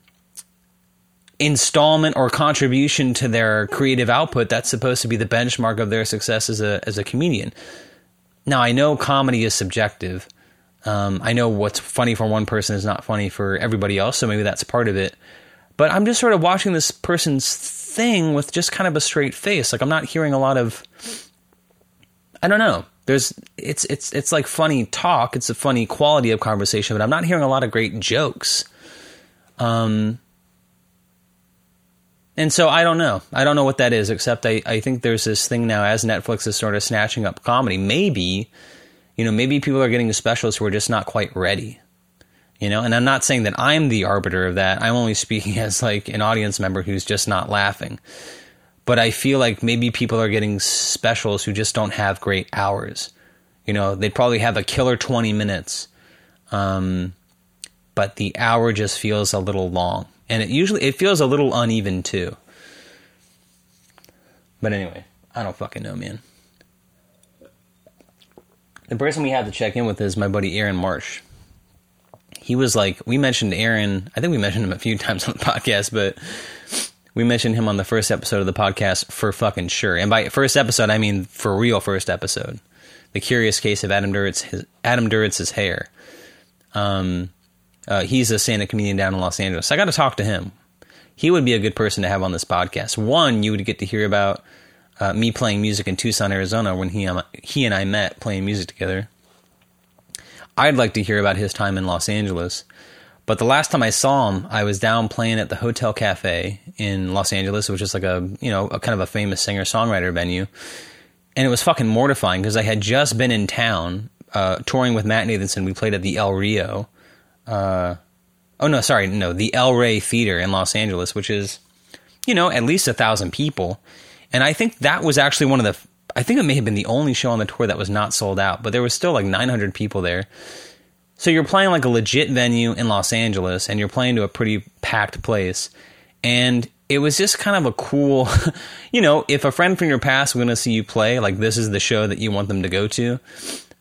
installment or contribution to their creative output that's supposed to be the benchmark of their success as a as a comedian. Now I know comedy is subjective. Um, I know what's funny for one person is not funny for everybody else, so maybe that's part of it. But I'm just sort of watching this person's thing with just kind of a straight face. Like I'm not hearing a lot of I don't know. There's it's it's it's like funny talk, it's a funny quality of conversation, but I'm not hearing a lot of great jokes. Um and so I don't know. I don't know what that is, except I, I think there's this thing now as Netflix is sort of snatching up comedy. Maybe, you know, maybe people are getting specials who are just not quite ready you know and i'm not saying that i'm the arbiter of that i'm only speaking as like an audience member who's just not laughing but i feel like maybe people are getting specials who just don't have great hours you know they'd probably have a killer 20 minutes um, but the hour just feels a little long and it usually it feels a little uneven too But anyway, I don't fucking know, man. The person we had to check in with is my buddy Aaron Marsh. He was like, we mentioned Aaron. I think we mentioned him a few times on the podcast, but we mentioned him on the first episode of the podcast for fucking sure. And by first episode, I mean for real first episode. The Curious Case of Adam Duritz, his, Adam Duritz's hair. Um, uh, he's a stand-up comedian down in Los Angeles. I got to talk to him. He would be a good person to have on this podcast. One, you would get to hear about uh, me playing music in Tucson, Arizona, when he um, he and I met playing music together. I'd like to hear about his time in Los Angeles. But the last time I saw him, I was down playing at the Hotel Cafe in Los Angeles, which is like a you know a kind of a famous singer songwriter venue, and it was fucking mortifying because I had just been in town uh, touring with Matt Nathanson. We played at the El Rio. Uh, oh no, sorry, no, the El Rey Theater in Los Angeles, which is you know at least a thousand people, and I think that was actually one of the. I think it may have been the only show on the tour that was not sold out, but there was still like 900 people there. So you're playing like a legit venue in Los Angeles and you're playing to a pretty packed place. And it was just kind of a cool, you know, if a friend from your past was going to see you play, like this is the show that you want them to go to.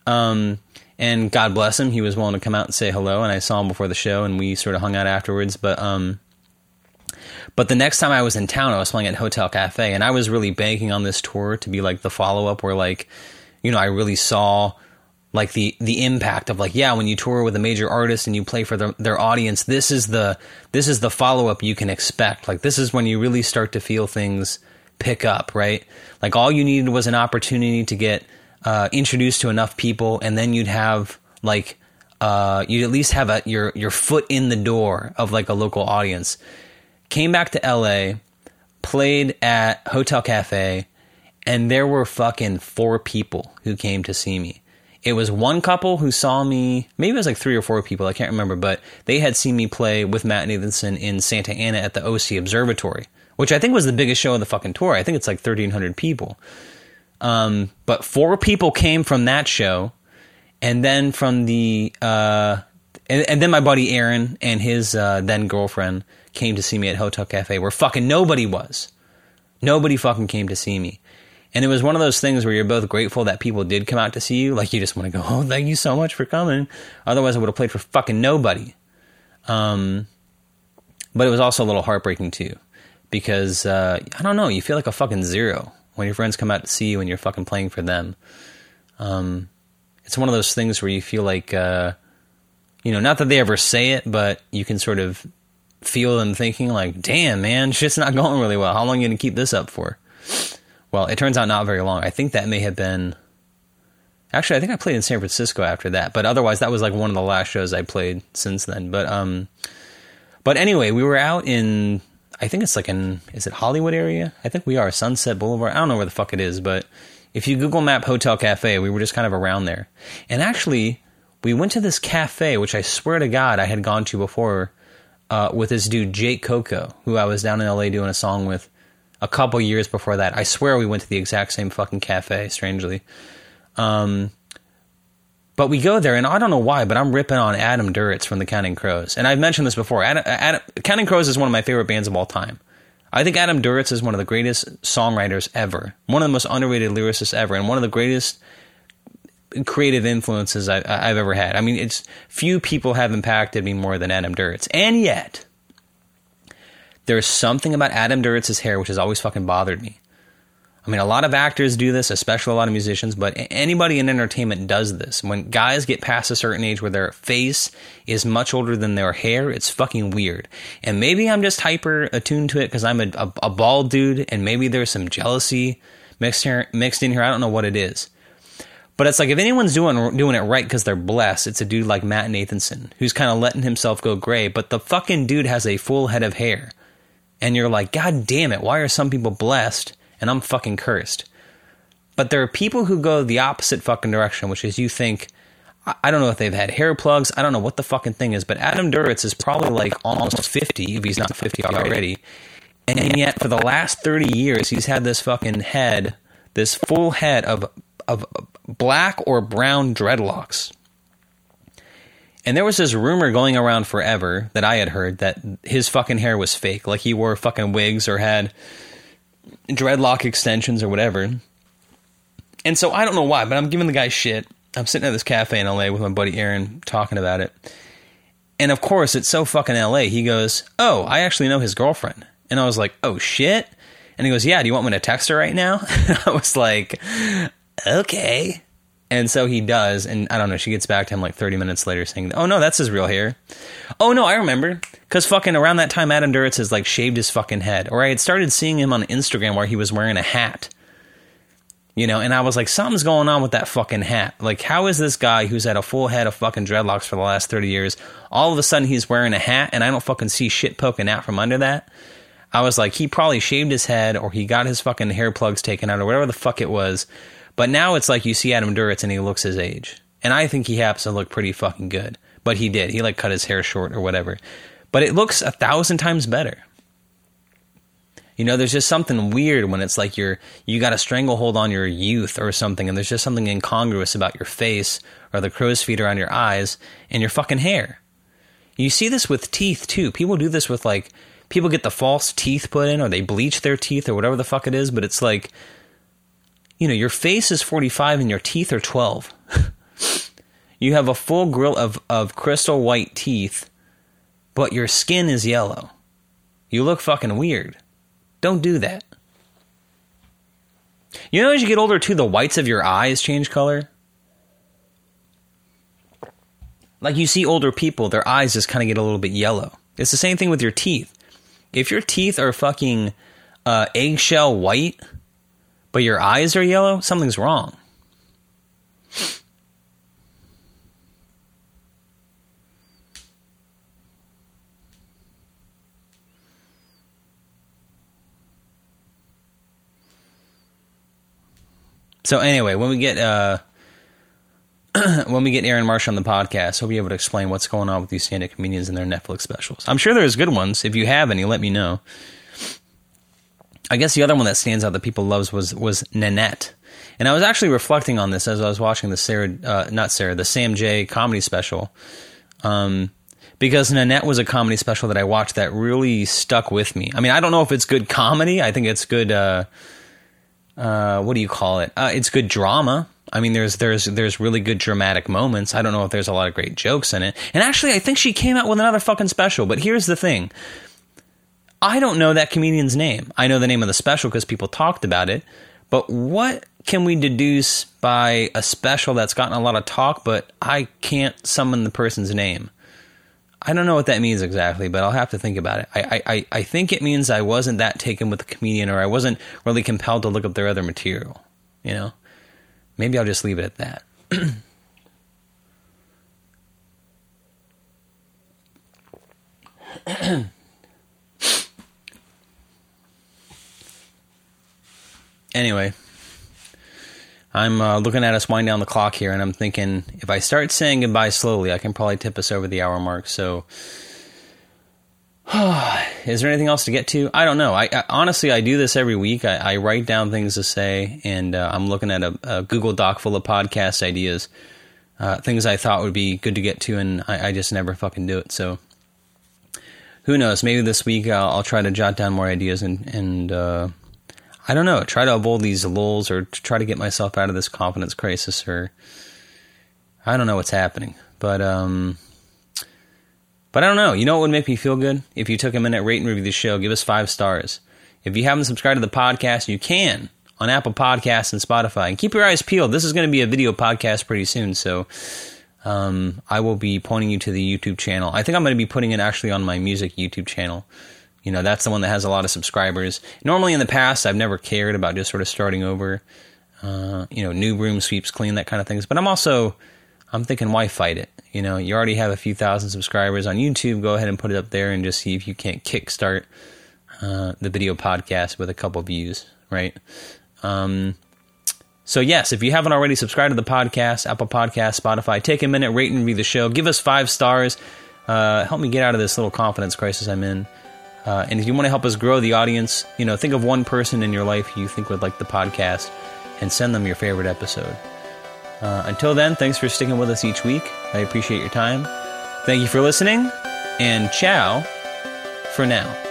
Um, and God bless him, he was willing to come out and say hello. And I saw him before the show and we sort of hung out afterwards. But, um, but the next time I was in town, I was playing at Hotel Cafe, and I was really banking on this tour to be like the follow up, where like, you know, I really saw like the the impact of like, yeah, when you tour with a major artist and you play for the, their audience, this is the this is the follow up you can expect. Like this is when you really start to feel things pick up, right? Like all you needed was an opportunity to get uh, introduced to enough people, and then you'd have like uh, you'd at least have a your your foot in the door of like a local audience came back to LA, played at Hotel Cafe, and there were fucking four people who came to see me. It was one couple who saw me, maybe it was like three or four people, I can't remember, but they had seen me play with Matt Nathanson in Santa Ana at the OC Observatory, which I think was the biggest show of the fucking tour. I think it's like 1,300 people. Um, but four people came from that show, and then from the, uh, and, and then my buddy Aaron and his uh, then girlfriend came to see me at Hotel Cafe where fucking nobody was. Nobody fucking came to see me. And it was one of those things where you're both grateful that people did come out to see you. Like you just want to go, oh, thank you so much for coming. Otherwise, I would have played for fucking nobody. Um, but it was also a little heartbreaking too, because uh, I don't know, you feel like a fucking zero when your friends come out to see you and you're fucking playing for them. Um, it's one of those things where you feel like, uh, you know, not that they ever say it, but you can sort of feel them thinking like, "Damn, man, shit's not going really well. How long are you gonna keep this up for?" Well, it turns out not very long. I think that may have been. Actually, I think I played in San Francisco after that, but otherwise, that was like one of the last shows I played since then. But um, but anyway, we were out in. I think it's like in. Is it Hollywood area? I think we are Sunset Boulevard. I don't know where the fuck it is, but if you Google Map Hotel Cafe, we were just kind of around there. And actually, we went to this cafe, which I swear to God I had gone to before uh, with this dude Jake Coco, who I was down in LA doing a song with a couple years before that. I swear we went to the exact same fucking cafe, strangely. Um, but we go there, and I don't know why, but I'm ripping on Adam Duritz from the Counting Crows, and I've mentioned this before. Adam, Adam, Counting Crows is one of my favorite bands of all time. I think Adam Duritz is one of the greatest songwriters ever, one of the most underrated lyricists ever, and one of the greatest creative influences I, have ever had. I mean, it's few people have impacted me more than Adam Duritz, and yet there's something about Adam Duritz's hair which has always fucking bothered me. I mean, a lot of actors do this, especially a lot of musicians, but anybody in entertainment does this. When guys get past a certain age where their face is much older than their hair, it's fucking weird. And maybe I'm just hyper attuned to it because I'm a, a, a, bald dude, and maybe there's some jealousy mixed here, mixed in here. I don't know what it is. But it's like if anyone's doing doing it right because they're blessed, it's a dude like Matt Nathanson who's kind of letting himself go gray. But the fucking dude has a full head of hair, and you're like, God damn it! Why are some people blessed and I'm fucking cursed? But there are people who go the opposite fucking direction, which is you think, I don't know if they've had hair plugs. I don't know what the fucking thing is, but Adam Duritz is probably like almost 50 if he's not 50 already. And yet, for the last 30 years, he's had this fucking head, this full head of of black or brown dreadlocks. And there was this rumor going around forever that I had heard that his fucking hair was fake, like he wore fucking wigs or had dreadlock extensions or whatever. And so I don't know why, but I'm giving the guy shit. I'm sitting at this cafe in LA with my buddy Aaron talking about it. And of course, it's so fucking LA. He goes, Oh, I actually know his girlfriend. And I was like, Oh shit. And he goes, Yeah, do you want me to text her right now? I was like, Okay. And so he does. And I don't know, she gets back to him like 30 minutes later saying, Oh no, that's his real hair. Oh no, I remember. Because fucking around that time, Adam Duritz has like shaved his fucking head. Or I had started seeing him on Instagram where he was wearing a hat. You know, and I was like, something's going on with that fucking hat. Like, how is this guy who's had a full head of fucking dreadlocks for the last 30 years, all of a sudden he's wearing a hat and I don't fucking see shit poking out from under that? I was like, he probably shaved his head or he got his fucking hair plugs taken out or whatever the fuck it was. But now it's like you see Adam Duritz and he looks his age. And I think he happens to look pretty fucking good. But he did. He like cut his hair short or whatever. But it looks a thousand times better. You know, there's just something weird when it's like you're you got a stranglehold on your youth or something, and there's just something incongruous about your face or the crow's feet around your eyes and your fucking hair. You see this with teeth too. People do this with like people get the false teeth put in or they bleach their teeth or whatever the fuck it is, but it's like you know, your face is 45 and your teeth are 12. you have a full grill of, of crystal white teeth, but your skin is yellow. You look fucking weird. Don't do that. You know, as you get older, too, the whites of your eyes change color. Like you see older people, their eyes just kind of get a little bit yellow. It's the same thing with your teeth. If your teeth are fucking uh, eggshell white, but your eyes are yellow, something's wrong. So anyway, when we get uh, when we get Aaron Marsh on the podcast, he'll be able to explain what's going on with these stand-up comedians and their Netflix specials. I'm sure there's good ones. If you have any, let me know. I guess the other one that stands out that people loves was was Nanette, and I was actually reflecting on this as I was watching the Sarah, uh, not Sarah, the Sam Jay comedy special, um, because Nanette was a comedy special that I watched that really stuck with me. I mean, I don't know if it's good comedy. I think it's good. Uh, uh, what do you call it? Uh, it's good drama. I mean, there's there's there's really good dramatic moments. I don't know if there's a lot of great jokes in it. And actually, I think she came out with another fucking special. But here's the thing: I don't know that comedian's name. I know the name of the special because people talked about it. But what can we deduce by a special that's gotten a lot of talk, but I can't summon the person's name? I don't know what that means exactly, but I'll have to think about it. I, I, I think it means I wasn't that taken with the comedian or I wasn't really compelled to look up their other material. You know? Maybe I'll just leave it at that. anyway, I'm uh, looking at us wind down the clock here, and I'm thinking if I start saying goodbye slowly, I can probably tip us over the hour mark. So, is there anything else to get to? I don't know. I, I honestly, I do this every week. I, I write down things to say, and uh, I'm looking at a, a, Google Doc full of podcast ideas, uh, things I thought would be good to get to, and I, I, just never fucking do it. So, who knows? Maybe this week I'll, I'll try to jot down more ideas and and uh, I don't know, try to avoid these lulls or try to get myself out of this confidence crisis or I don't know what's happening. But um but I don't know. You know what would make me feel good? If you took a minute, rate and review the show, give us five stars. If you haven't subscribed to the podcast, you can on Apple Podcasts and Spotify. And keep your eyes peeled. This is going to be a video podcast pretty soon, so um, I will be pointing you to the YouTube channel. I think I'm going to be putting it actually on my music YouTube channel. You know, that's the one that has a lot of subscribers. Normally in the past, I've never cared about just sort of starting over. Uh, you know, new broom sweeps clean, that kind of things. But I'm also, I'm thinking, why fight it? You know, you already have a few thousand subscribers on YouTube. Go ahead and put it up there and just see if you can't kickstart uh, the video podcast with a couple views, right? Um, so yes, if you haven't already subscribed to the podcast, Apple Podcast, Spotify, take a minute, rate and review the show, give us five stars, uh, help me get out of this little confidence crisis I'm in. Uh, and if you want to help us grow the audience, you know, think of one person in your life you think would like the podcast and send them your favorite episode. Uh, until then, thanks for sticking with us each week. I appreciate your time. Thank you for listening, and ciao for now.